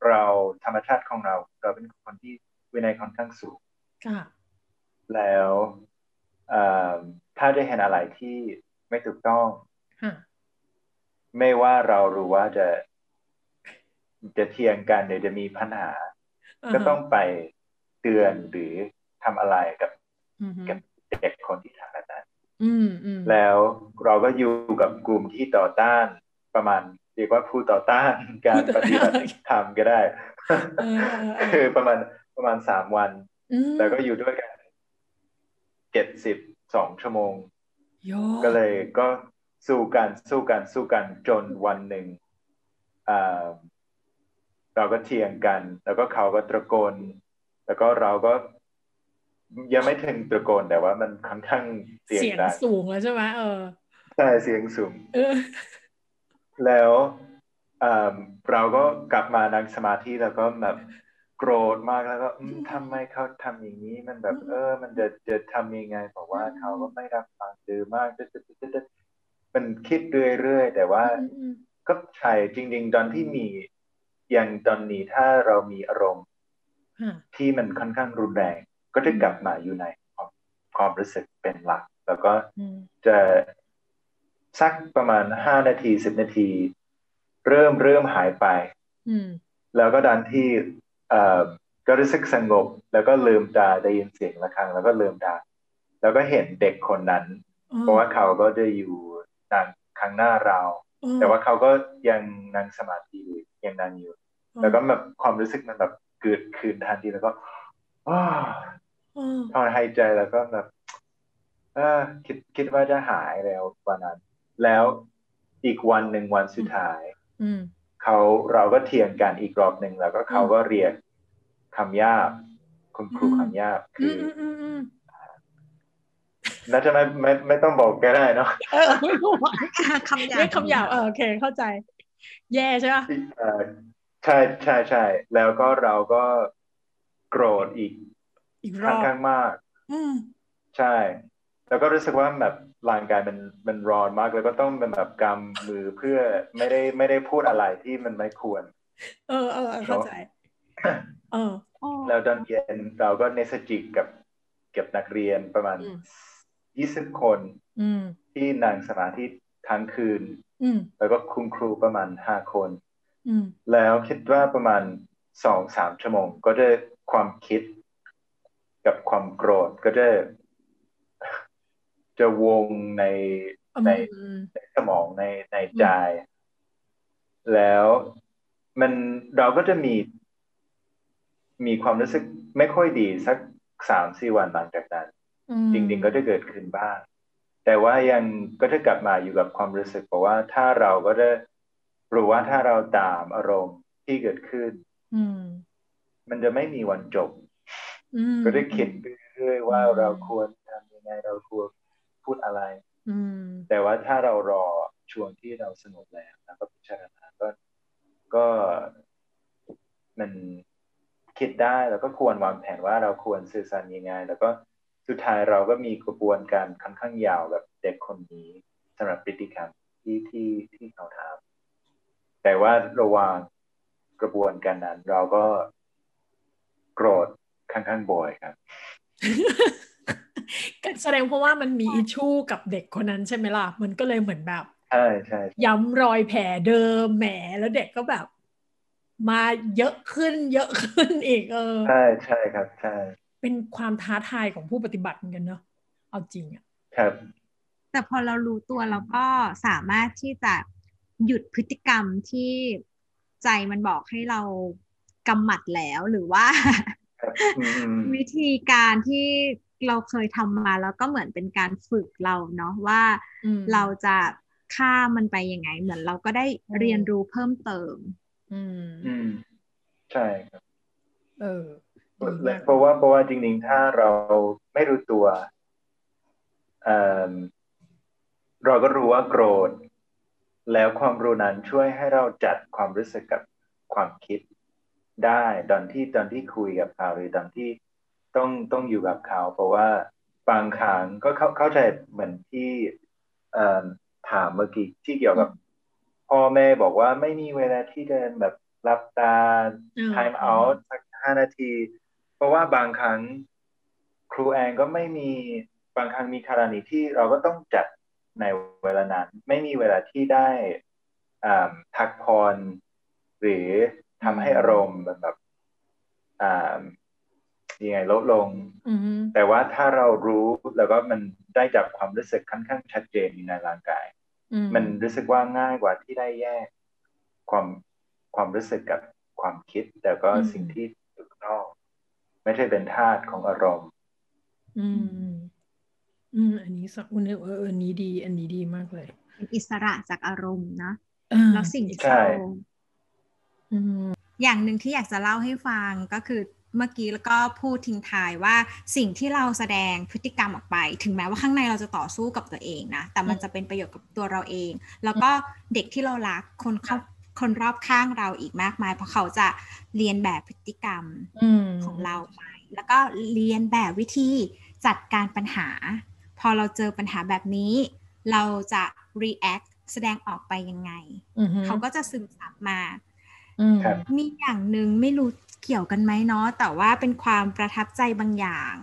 เราธรรมชาติของเรา เราเป็นคนที่วินัยค่อนข้างสูงค่ะแล้วเอ่อถ้าได้เห็นอะไรที่ไม่ถูกต้องค่ะไม่ว่าเรารู้ว่าจะจะเทียงกันหรือจะมีปัญหา ก็ต้องไปเตือนหรือทำอะไรกับอืมกับเด็กคนที่ท แล้วเราก็อยู่กับกลุ่มที่ต่อต้านประมาณเรียกว่าผู้ต่อต้านการปฏิบัติธรรมก็ได้เออเออเออคือประมาณประมาณสามวันอืมแล้วก็อยู่ด้วยกันเจ็ดสิบสองชั่วโมงโยก็เลยก็สู้กันสู้กันสู้กันจนวันหนึ่งอ่าเราก็เถียงกัน แล้วก็เขาก็ตะโกน แล้วก็เราก็ ยังไม่ถึงตะโกนแต่ว่ามันค่อนข้างเสียงเสียงดังสูงแล้วใช่ไหมเออใช่เสียงสูงเออแล้วอ่าเราก็กลับมานั่งสมาธิแล้วก็แบบโกรธมากแล้วก็อืมทำไมเขาทำอย่างนี้มันแบบ เออ มันจะจะทำยังไงเพราะว่าเขาก็ไม่รับฟังดื้อมากจะจะจะจะมันคิดเรื่อยๆแต่ว่าอืมอืมก็ใช่จริง ๆ ตอนที่มีอย่างตอนนี้ถ้าเรามีอารมณ์ค่ะที่มันค่อนข้างรุนแรง ก็จะกลับมาอยู่ในความความรู้สึกเป็นหลัก แล้วก็อืมจะสักประมาณห้านาทีสิบนาที เริ่มเริ่มหายไปอืมแล้วก็ดันที่เอ่อก็รู้สึกสงบ แล้วก็ลืมตาได้ยินเสียงะระฆัง แล้วก็ลืมตาแล้วก็เห็นเด็กคนนั้น เพราะว่าเขาก็จะอยู่นั่งข้างหน้าเราเออแต่ว่าเขาก็ยังนั่งสมาธิอยู่ยังนั่งอยู่ แล้วก็แบบความรู้สึกมันแบบเกิดขึ้นทันทีแล้วก็อ้าเออ ถอนหายใจแล้วก็แบบเออคิดคิดว่าจะหายแล้ววันนั้น แล้วอีกวันหนึ่งวันสุดท้ายอืมเขาเราก็เถียงกันอีกรอบหนึ่งแล้วก็เขาก็เรียกคำหยาบคุณครูอืมคำหยาบอืคือมอืมอืมอืมน่าจะไม่ไม่ไม่ต้องบอกก็ได้เนาะเออไม่รู้ว่าคำหยาบเรียกคำหยาบเออโอเค เข้าใจ แย่ใช่ปะเอ่อใช่ใช่ใช่แล้วก็เราก็โกรธอีก อีกรค่ออนบข้างมาก อืมใช่ แล้วก็รู้สึกว่าแบบร่างกายมันมันร้อนมากแล้วก็ต้องเป็นแบบกำมือเพื่อไม่ได้ไม่ได้พูดอะไรที่มันไม่ควร เออเออเออเข้าใจ เออโอ้แล้วตอนเย็นเราก็เนสจิกกับเก็บนักเรียนประมาณอืมยี่สิบคนอืมที่นั่งสมาธิทั้งคืนอืมแล้วก็คุณครูประมาณห้าคนอืมแล้วคิดว่าประมาณสองสามชั่วโมง ก็จะความคิด กับความโกรธก็จะ จะวงในอืมในอืมในสมองในในใจ แล้วมันเราก็จะมี มีความรู้สึกไม่ค่อยดีสักสามสี่วันหลังจากนั้นอืมจริง ๆ ก็จะเกิดขึ้นบ้าง แต่ว่ายังก็จะกลับมาอยู่กับความรู้สึกเพราะว่าถ้าเราก็จะรู้ว่าถ้าเราตามอารมณ์ที่เกิดขึ้นอืมมันจะไม่มีวันจบอืม ก็ได้คิดไปเรื่อยๆว่าอืมเราควรทำยังไงเราควรพูดอะไรอืมแต่ว่าถ้าเรารอช่วงที่เราสงบแล้วแล้วก็พิจารณาก็ก็มันคิดได้แล้วก็ควรวางแผนว่าเราควรสื่อสารยังไง แล้วก็สุดท้ายเราก็มีกระบวนการค่อนข้างยาวกับเด็กคนนี้สำหรับพฤติกรรมที่ที่ที่เขาทำแต่ว่าระหว่างกระบวนการนั้น เราก็โกรธ ค่อนข้างบ่อยครับแสดงเพราะว่ามันมีอิชชูกับเด็กคนนั้นใช่ไหมล่ะ มันก็เลยเหมือนแบบใช่ใช่ย้ำรอยแผลเดิมแหมแล้วเด็กก็แบบ มาเยอะขึ้น เยอะขึ้นอีกเออใช่ใช่ครับใช่เป็นความท้าทายของผู้ปฏิบัติเหมือนกันเนาะเอาจริงอะครับ แต่พอเรารู้ตัวเราก็สามารถที่จะหยุดพฤติกรรมที่ใจมันบอกให้เรากำหมัดแล้วหรือว่าครับอืมอืม วิธีการที่เราเคยทำมาแล้วก็เหมือนเป็นการฝึกเราเนาะว่าอืมเราจะฆ่ามันไปยังไง เหมือนเราก็ได้เรียนรู้เพิ่มเติม อืมอืมใช่ครับ เออดีมากเพราะว่าเพราะว่าจริงๆ ถ้าเราไม่รู้ตัวเอ่อเราก็รู้ว่าโกรธ แล้วความรู้นั้นช่วยให้เราจัดความรู้สึกกับความคิด ได้ตอนที่ตอนที่คุยกับเขาหรือตอนที่ต้องต้องอยู่กับเขา เพราะว่าบางครั้งก็เข้าเข้าใจเหมือนที่เอ่อถามเมื่อกี้ที่เกี่ยวกับ พ่อแม่บอกว่าไม่มีเวลาที่จะแบบรับตาอืม time out สักห้านาที เพราะว่าบางครั้งครูแอนก็ไม่มีบางครั้งมีกรณีที่เราก็ต้องจัดในเวลานั้น ไม่มีเวลาที่ได้อ่าพักผ่อนหรือ ทำให้อารมณ์มันแบบอ่ายังไงลดลงอืมแต่ว่าถ้าเรารู้แล้วก็มันได้จับความรู้สึกค่อนข้างชัดเจนอยู่ในร่างกายอืมมันรู้สึกว่าง่ายกว่าที่ได้แยกความความรู้สึกกับความคิด แต่ก็สิ่งที่อยู่ข้างนอก ไม่ใช่เป็นธาตุของอารมณ์ อืม อืม อันนี้สักอุนเออเอออันนี้ดี อันนี้ดีมากเลยเป็นอิสระจากอารมณ์เนาะอ่าแล้วสิ่งที่ใช่เรา อืมอย่างหนึ่งที่อยากจะเล่าให้ฟังก็คือเมื่อกี้แล้วก็พูดทิ้งท้ายว่าสิ่งที่เราแสดงพฤติกรรมออกไป ถึงแม้ว่าข้างในเราจะต่อสู้กับตัวเองนะ แต่มันจะเป็นประโยชน์กับตัวเราเอง แล้วก็เด็กที่เรารักคนเขาคนรอบข้างเราอีกมากมาย เพราะเขาจะเรียนแบบพฤติกรรมอืมของเราไป แล้วก็เรียนแบบวิธีจัดการปัญหา พอเราเจอปัญหาแบบนี้ เราจะ react แสดงออกไปยังไงอืมเขาก็จะซึมซับมาอื มครับมีอย่างหนึ่งไม่รู้เกี่ยวกันไหมเนาะแต่ว่าเป็นความประทับใจบางอย่าง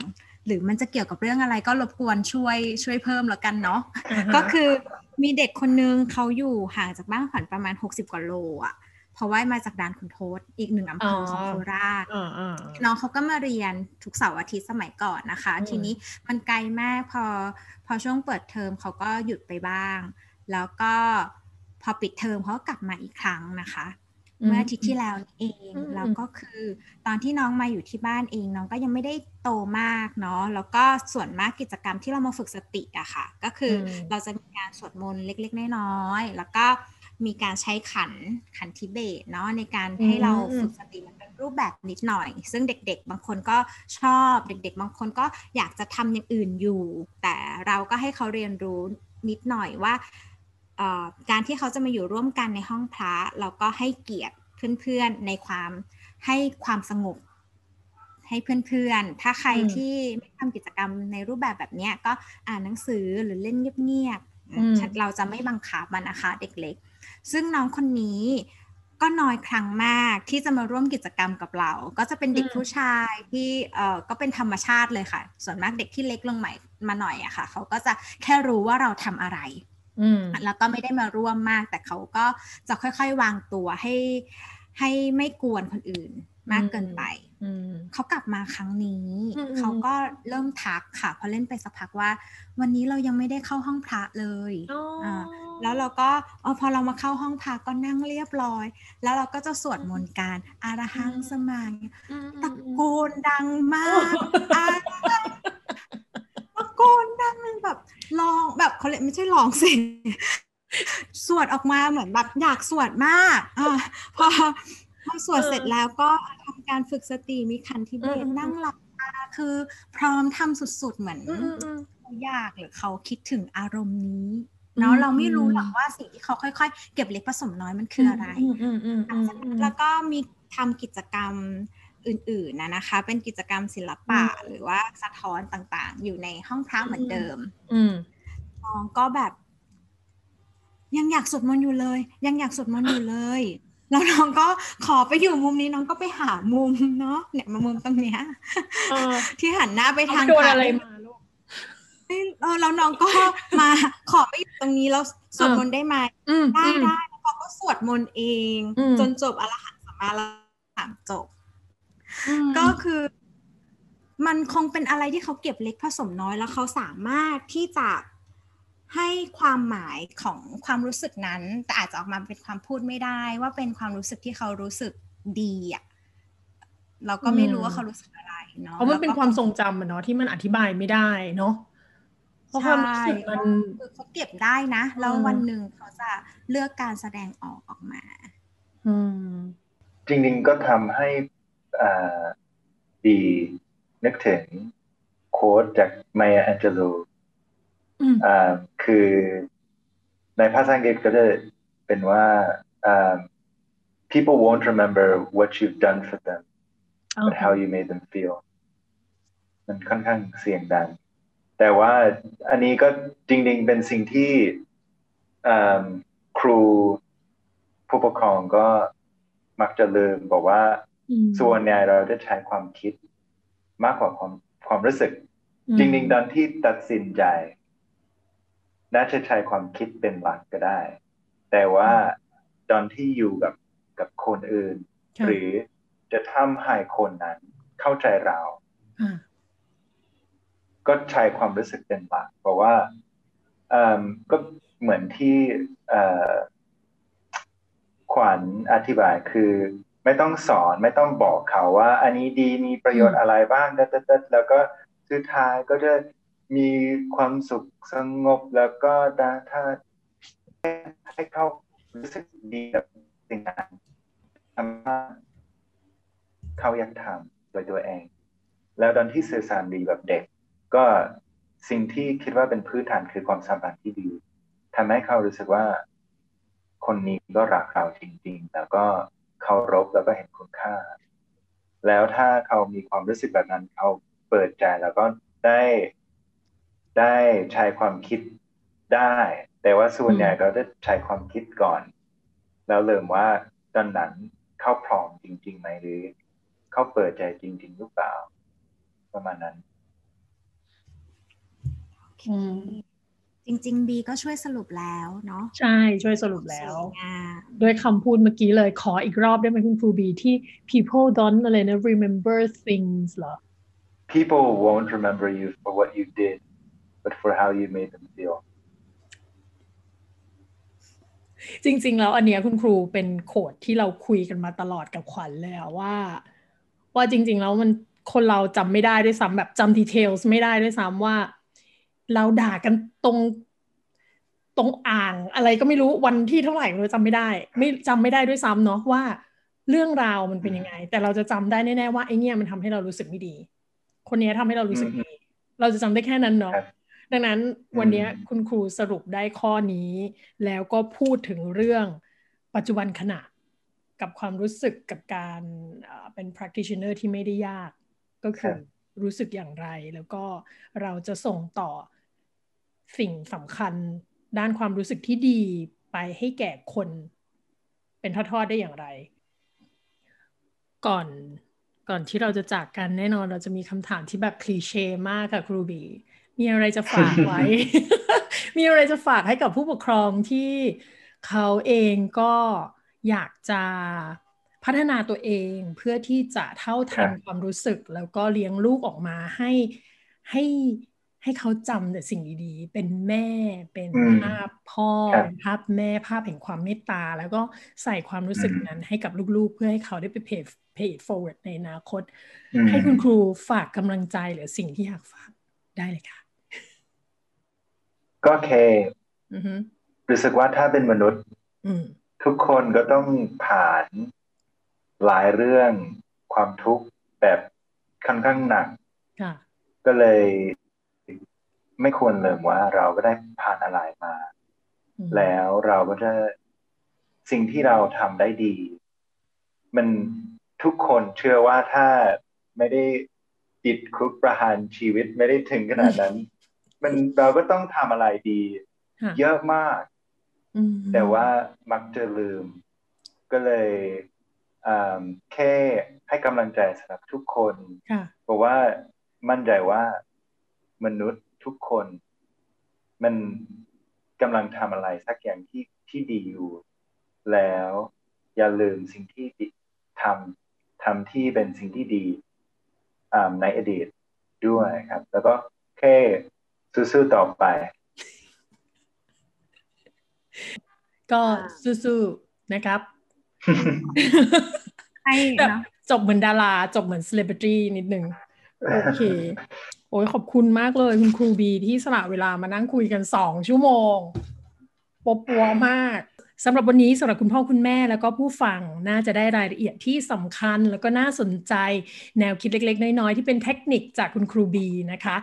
หรือมันจะเกี่ยวกับเรื่องอะไรก็รบกวนช่วยช่วยเพิ่มแล้วกันเนาะอ่าฮะก็คือมีเด็กคนนึงเขาอยู่ห่างจากบ้านขวัญประมาณ 60 กว่าโลอะเพราะว่ามาจากด่านขุนทดอีกหนึ่งอำเภอของโคราชอ่าอ่าน้องเขาก็มาเรียนทุกเสาร์อาทิตย์สมัยก่อนนะคะอืมทีนี้มันไกลมากพอพอช่วงเปิดเทอมเขาก็หยุดไปบ้าง แล้วก็พอปิดเทอมเขาก็กลับมาอีกครั้งนะคะ เมื่ออาทิตย์ที่แล้วนี่เองอืมแล้วก็คือตอนที่น้องมาอยู่ที่บ้านเอง น้องก็ยังไม่ได้โตมากเนาะแล้วก็ส่วนมากกิจกรรมที่เรามาฝึกสติอะค่ะ ก็คืออมเราจะมีการสวดมนต์เล็กๆน้อยๆแล้วก็มีการใช้ขันขันทิเบตเนาะในการให้เราฝึกสติมันเป็นรูปแบบนิดหน่อย ซึ่งเด็กๆ บางคนก็ชอบเด็ก ๆ บางคนก็อยากจะทำอย่างอื่นอยู่ แต่เราก็ให้เขาเรียนรู้นิดหน่อยว่าเอ่อ การที่เขาจะมาอยู่ร่วมกันในห้องพระเราก็ให้เกียรติเพื่อนๆในความให้ความสงบให้เพื่อนๆ ถ้าใครอืมที่ไม่ทำกิจกรรมในรูปแบบแบบเนี้ยก็อ่านหนังสือหรือเล่นเงียบอืมๆเราจะไม่บังคับมันนะคะเด็กเล็ก ซึ่งน้องคนนี้ก็น้อยครั้งมากที่จะมาร่วมกิจกรรมกับเรา ก็จะเป็นเด็กอืมผู้ชายที่เอ่อก็เป็นธรรมชาติเลยค่ะ ส่วนมากเด็กที่เล็กลงใหม่มาหน่อยอะค่ะ เขาก็จะแค่รู้ว่าเราทำอะไร แล้วก็ไม่ได้มาร่วมมาก แต่เขาก็จะค่อยๆ วางตัวให้ให้ไม่กวนคนอื่นมากเกินไปเขากลับมาครั้งนี้ เขาก็เริ่มทักค่ะพอเล่นไปสักพักว่า วันนี้เรายังไม่ได้เข้าห้องพระเลยอ่าแล้วเราก็อพอเรามาเข้าห้องพระก็นั่งเรียบร้อย แล้วเราก็จะสวดมนต์การอารหังสมังตะโกนดังมากตะโกนดังแบบ ลองแบบเขาเลยไม่ใช่ลองสิสวดออกมาเหมือนแบบอยากสวดมากอพอพอสวดเสร็จแล้วก็ทำการฝึกสติมีคันที่เบสนั่งหลับตาคือพร้อมทำสุดๆเหมือนเขาอยากหรือเขาคิดถึงอารมณ์นี้เนาะเราไม่รู้หรอกว่าสิ่งที่เขาค่อยๆ เก็บเล็กผสมน้อยมันคืออะไรแล้วก็มีทำกิจกรรม อื่นๆนะนะคะ เป็นกิจกรรมศิลปะหรือว่าสะท้อนต่างๆ อยู่ในห้องพระเหมือนเดิมน้องก็แบบ ยังอยากสวดมนต์อยู่เลย ยังอยากสวดมนต์อยู่เลยแล้วน้องก็ขอไปอยู่มุมนี้น้องก็ไปหามุมเนาะเนี่ยมามุมตรงเนี้ยที่หันหน้าไปทางโดนอะไรมาลูกเออแล้วน้องก็มาขอไปอยู่ตรงนี้แล้วสวดมนต์ได้ไหมได้ได้แล้วเขาก็สวดมนต์เอง จนจบอรหันต์สัมมาถามจบ ก็คือ มันคงเป็นอะไรที่เขาเก็บเล็กผสมน้อยแล้วเขาสามารถที่จะให้ความหมายของความรู้สึกนั้น แต่อาจจะออกมาเป็นความพูดไม่ได้ ว่าเป็นความรู้สึกที่เขารู้สึกดีอะเราก็ไม่รู้ว่าเขารู้สึกอะไรเนาะเพราะมันเป็นความทรงจำอะเนาะที่มันอธิบายไม่ได้เนาะเพราะความรู้สึกมันเขาเก็บได้นะ แล้ววันหนึ่งเขาจะเลือกการแสดงออกออกมา อืม จริงๆก็ทำให้อ่า ดีนึกถึงโค้ดจากไมอาแองเจโลอ่าคือในภาษาอังกฤษก็จะเป็นว่า people won't remember what you've done for them but how you made them feel มันค่อนข้างเสียงดัง แต่ว่าอันนี้ก็จริง ๆ เป็นสิ่งที่ครูผู้ปกครองก็มักจะลืมบอกว่า ส่วนใหญ่เราจะใช้ความคิดมากกว่าความความรู้สึก จริงๆตอนที่ตัดสินใจ น่าจะใช้ความคิดเป็นหลักก็ได้ แต่ว่าตอนที่อยู่กับกับคนอื่น หรือจะทำให้คนนั้น เข้าใจเราก็ใช้ความรู้สึกเป็นหลักเพราะว่าก็เหมือนที่ขวัญอธิบายคือ ไม่ต้องสอนไม่ต้องบอกเขาว่า อันนี้ดีมีประโยชน์อะไรบ้างแล้วก็สุดท้ายก็จะมีความสุขสงบแล้วก็ถ้าให้เขารู้สึกดีกับสิ่งนั้นทำให้เขาอยากทำโดยตัวเอง แล้วตอนที่สื่อสารดีแบบเด็ก ก็สิ่งที่คิดว่าเป็นพื้นฐานคือความสัมพันธ์ที่ดีทำให้เขารู้สึกว่า คนนี้ก็รักเราจริง ๆ แล้วก็ เคารพแล้วก็เห็นคุณค่า แล้วถ้าเขามีความรู้สึกแบบนั้นเขาเปิดใจแล้วก็ได้ได้ใช้ความคิดได้ แต่ว่าส่วนใหญ่ก็จะใช้ความคิดก่อน แล้วเริ่มว่าตอนนั้นเข้าพร้อมจริงๆไหมหรือเข้าเปิดใจจริง ๆ หรือเปล่า ประมาณนั้น จริงๆบีก็ช่วยสรุปแล้วเนาะใช่ช่วยสรุปแล้ว ด้วยคำพูดเมื่อกี้เลยขออีกรอบได้ไหมคุณครูบีที่ people don't อะไรนะ remember things เหรอ people won't remember you for what you did but for how you made them feel จริง ๆ แล้วอันเนี้ยคุณครูเป็นโคดที่เราคุยกันมาตลอดกับขวัญเลยอะว่า ว่าจริง ๆ แล้วมันคนเราจำไม่ได้ด้วยซ้ำแบบจำดีเทลไม่ได้ด้วยซ้ำว่า เราด่ากันตรงตรงอ่างอะไรก็ไม่รู้วันที่เท่าไหร่เราจำไม่ได้ ไม่จำไม่ได้ด้วยซ้ำเนาะว่า เรื่องราวมันเป็นยังไง แต่เราจะจำได้แน่ๆว่าไอเนี้ยมันทำให้เรารู้สึกไม่ดี คนนี้ทำให้เรารู้สึกดี เราจะจำได้แค่นั้นเนาะดังนั้นวันนี้คุณครูสรุปได้ข้อนี้ แล้วก็พูดถึงเรื่องปัจจุบันขณะกับความรู้สึกกับการเป็น practitioner ที่ไม่ได้ยาก ก็คือรู้สึกอย่างไร แล้วก็เราจะส่งต่อ สิ่งสำคัญด้านความรู้สึกที่ดีไปให้แก่คน เป็นทอดๆได้อย่างไร ก่อนก่อนที่เราจะจากกันแน่นอนเราจะมีคำถามที่แบบคลีเช่มากค่ะครูบี มีอะไรจะฝากไว้ มีอะไรจะฝากให้กับผู้ปกครองที่เขาเองก็อยากจะพัฒนาตัวเองเพื่อที่จะเท่าทันความรู้สึก แล้วก็เลี้ยงลูกออกมาให้ให้ ให้เขาจำแต่สิ่งดีๆ เป็นแม่ เป็นภาพพ่อเป็นภาพแม่ ภาพแห่งความเมตตา แล้วก็ใส่ความรู้สึกนั้นให้กับลูกๆ เพื่อให้เขาได้ไปเพย์เพย์ forward ในอนาคต ให้คุณครูฝากกำลังใจหรือสิ่งที่อยากฝากได้เลยค่ะ ก็เครู้สึกว่าถ้าเป็นมนุษย์ทุกคนก็ต้องผ่านหลายเรื่องความทุกข์แบบค่อนข้างหนักก็เลย ไม่ควรลืมว่าเราก็ได้ผ่านอะไรมา แล้วเราก็จะสิ่งที่เราทำได้ดี มันทุกคนเชื่อว่าถ้าไม่ได้ติดคุกประหารชีวิตไม่ได้ถึงขนาดนั้น มันเราก็ต้องทำอะไรดี เยอะมาก แต่ว่ามักจะลืม ก็เลยแค่ให้กำลังใจสำหรับทุกคน เพราะว่ามั่นใจว่ามนุษย์ ทุกคน มันกำลังทำอะไรสักอย่างที่ที่ดีอยู่ แล้วอย่าลืมสิ่งที่ทำทำที่เป็นสิ่งที่ดีในอดีตด้วยครับ แล้วก็แค่สู้ๆต่อไป ก็สู้ๆนะครับใช่จบเหมือนดารา จบเหมือนเซเลบริตี้นิดนึง โอเค โอ้ยขอบคุณมากเลยคุณครูบีที่สละเวลามานั่งคุยกันสองชั่วโมงปบปัวมากสำหรับวันนี้สำหรับคุณพ่อคุณแม่แล้วก็ผู้ฟังน่าจะได้รายละเอียดที่สำคัญ แล้วก็น่าสนใจแนวคิดเล็ก ๆ น้อยๆที่เป็นเทคนิคจากคุณครูบีนะคะ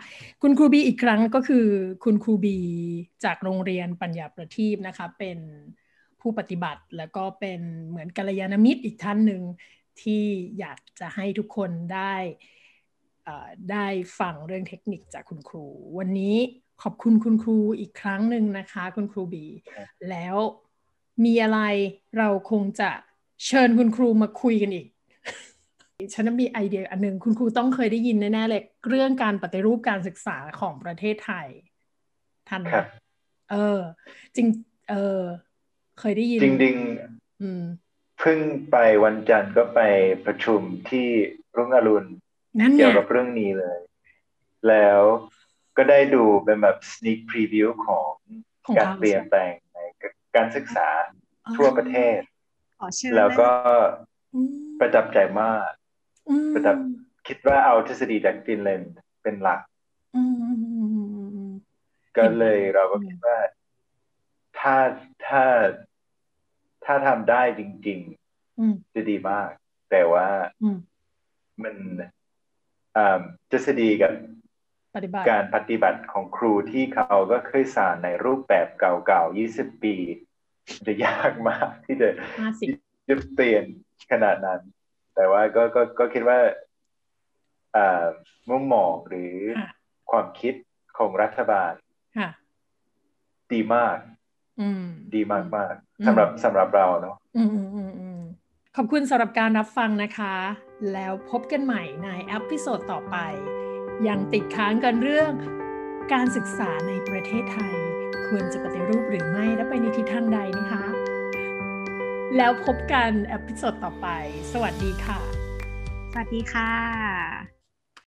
คุณครูบีอีกครั้งก็คือ คุณครูบีจากโรงเรียนปัญญาประทีปนะคะเป็นผู้ปฏิบัติแล้วก็เป็นเหมือนกัลยาณมิตรอีกท่านหนึ่งที่อยากจะให้ทุกคนได้ ได้ฟังเรื่องเทคนิคจากคุณครู วันนี้ขอบคุณคุณครูอีกครั้งหนึ่งนะคะ คุณครูบี แล้วมีอะไรเราคงจะเชิญคุณครูมาคุยกันอีก ฉันมีไอเดียอันหนึ่งคุณครูต้องเคยได้ยินแน่ๆเลยเรื่องการปฏิรูปการศึกษาของประเทศไทยท่านเออ จริง เออ เคยได้ยิน จริงๆเพิ่งไปวันจันทร์ก็ไปประชุมที่รุ่งอรุณ เกี่ยวกับเรื่องนี้เลย แล้วก็ได้ดูเป็นแบบ sneak preview ของการเปลี่ยนแปลงในการศึกษาทั่วประเทศ แล้วก็ประจับใจมาก ประจับคิดว่าเอาทฤษฎีจากฟินแลนด์เป็นหลัก ก็เลยเราก็คิดว่า ถ้าถ้าถ้าทำได้จริง ๆ จะดีมาก แต่ว่ามัน ทฤษฎีกับการปฏิบัติของครูที่เขาก็เคยสอนในรูปแบบเก่าๆ 20 ปี จะยากมากที่จะจะเปลี่ยนขนาดนั้น แต่ว่าก็ก็ก็คิดว่ามุ่งมองหรือความคิดของรัฐบาลดีมาก ดีมากมากสำหรับสำหรับเราเนาะ ขอบคุณสำหรับการรับฟังนะคะ แล้วพบกันใหม่ใน episode ต่อไป ยังติดค้างกันเรื่อง การศึกษาในประเทศไทย ควรจะปฏิรูปหรือไม่และไปในทิศทางใดนะคะ แล้วพบกัน episode ต่อไป สวัสดีค่ะ สวัสดีค่ะ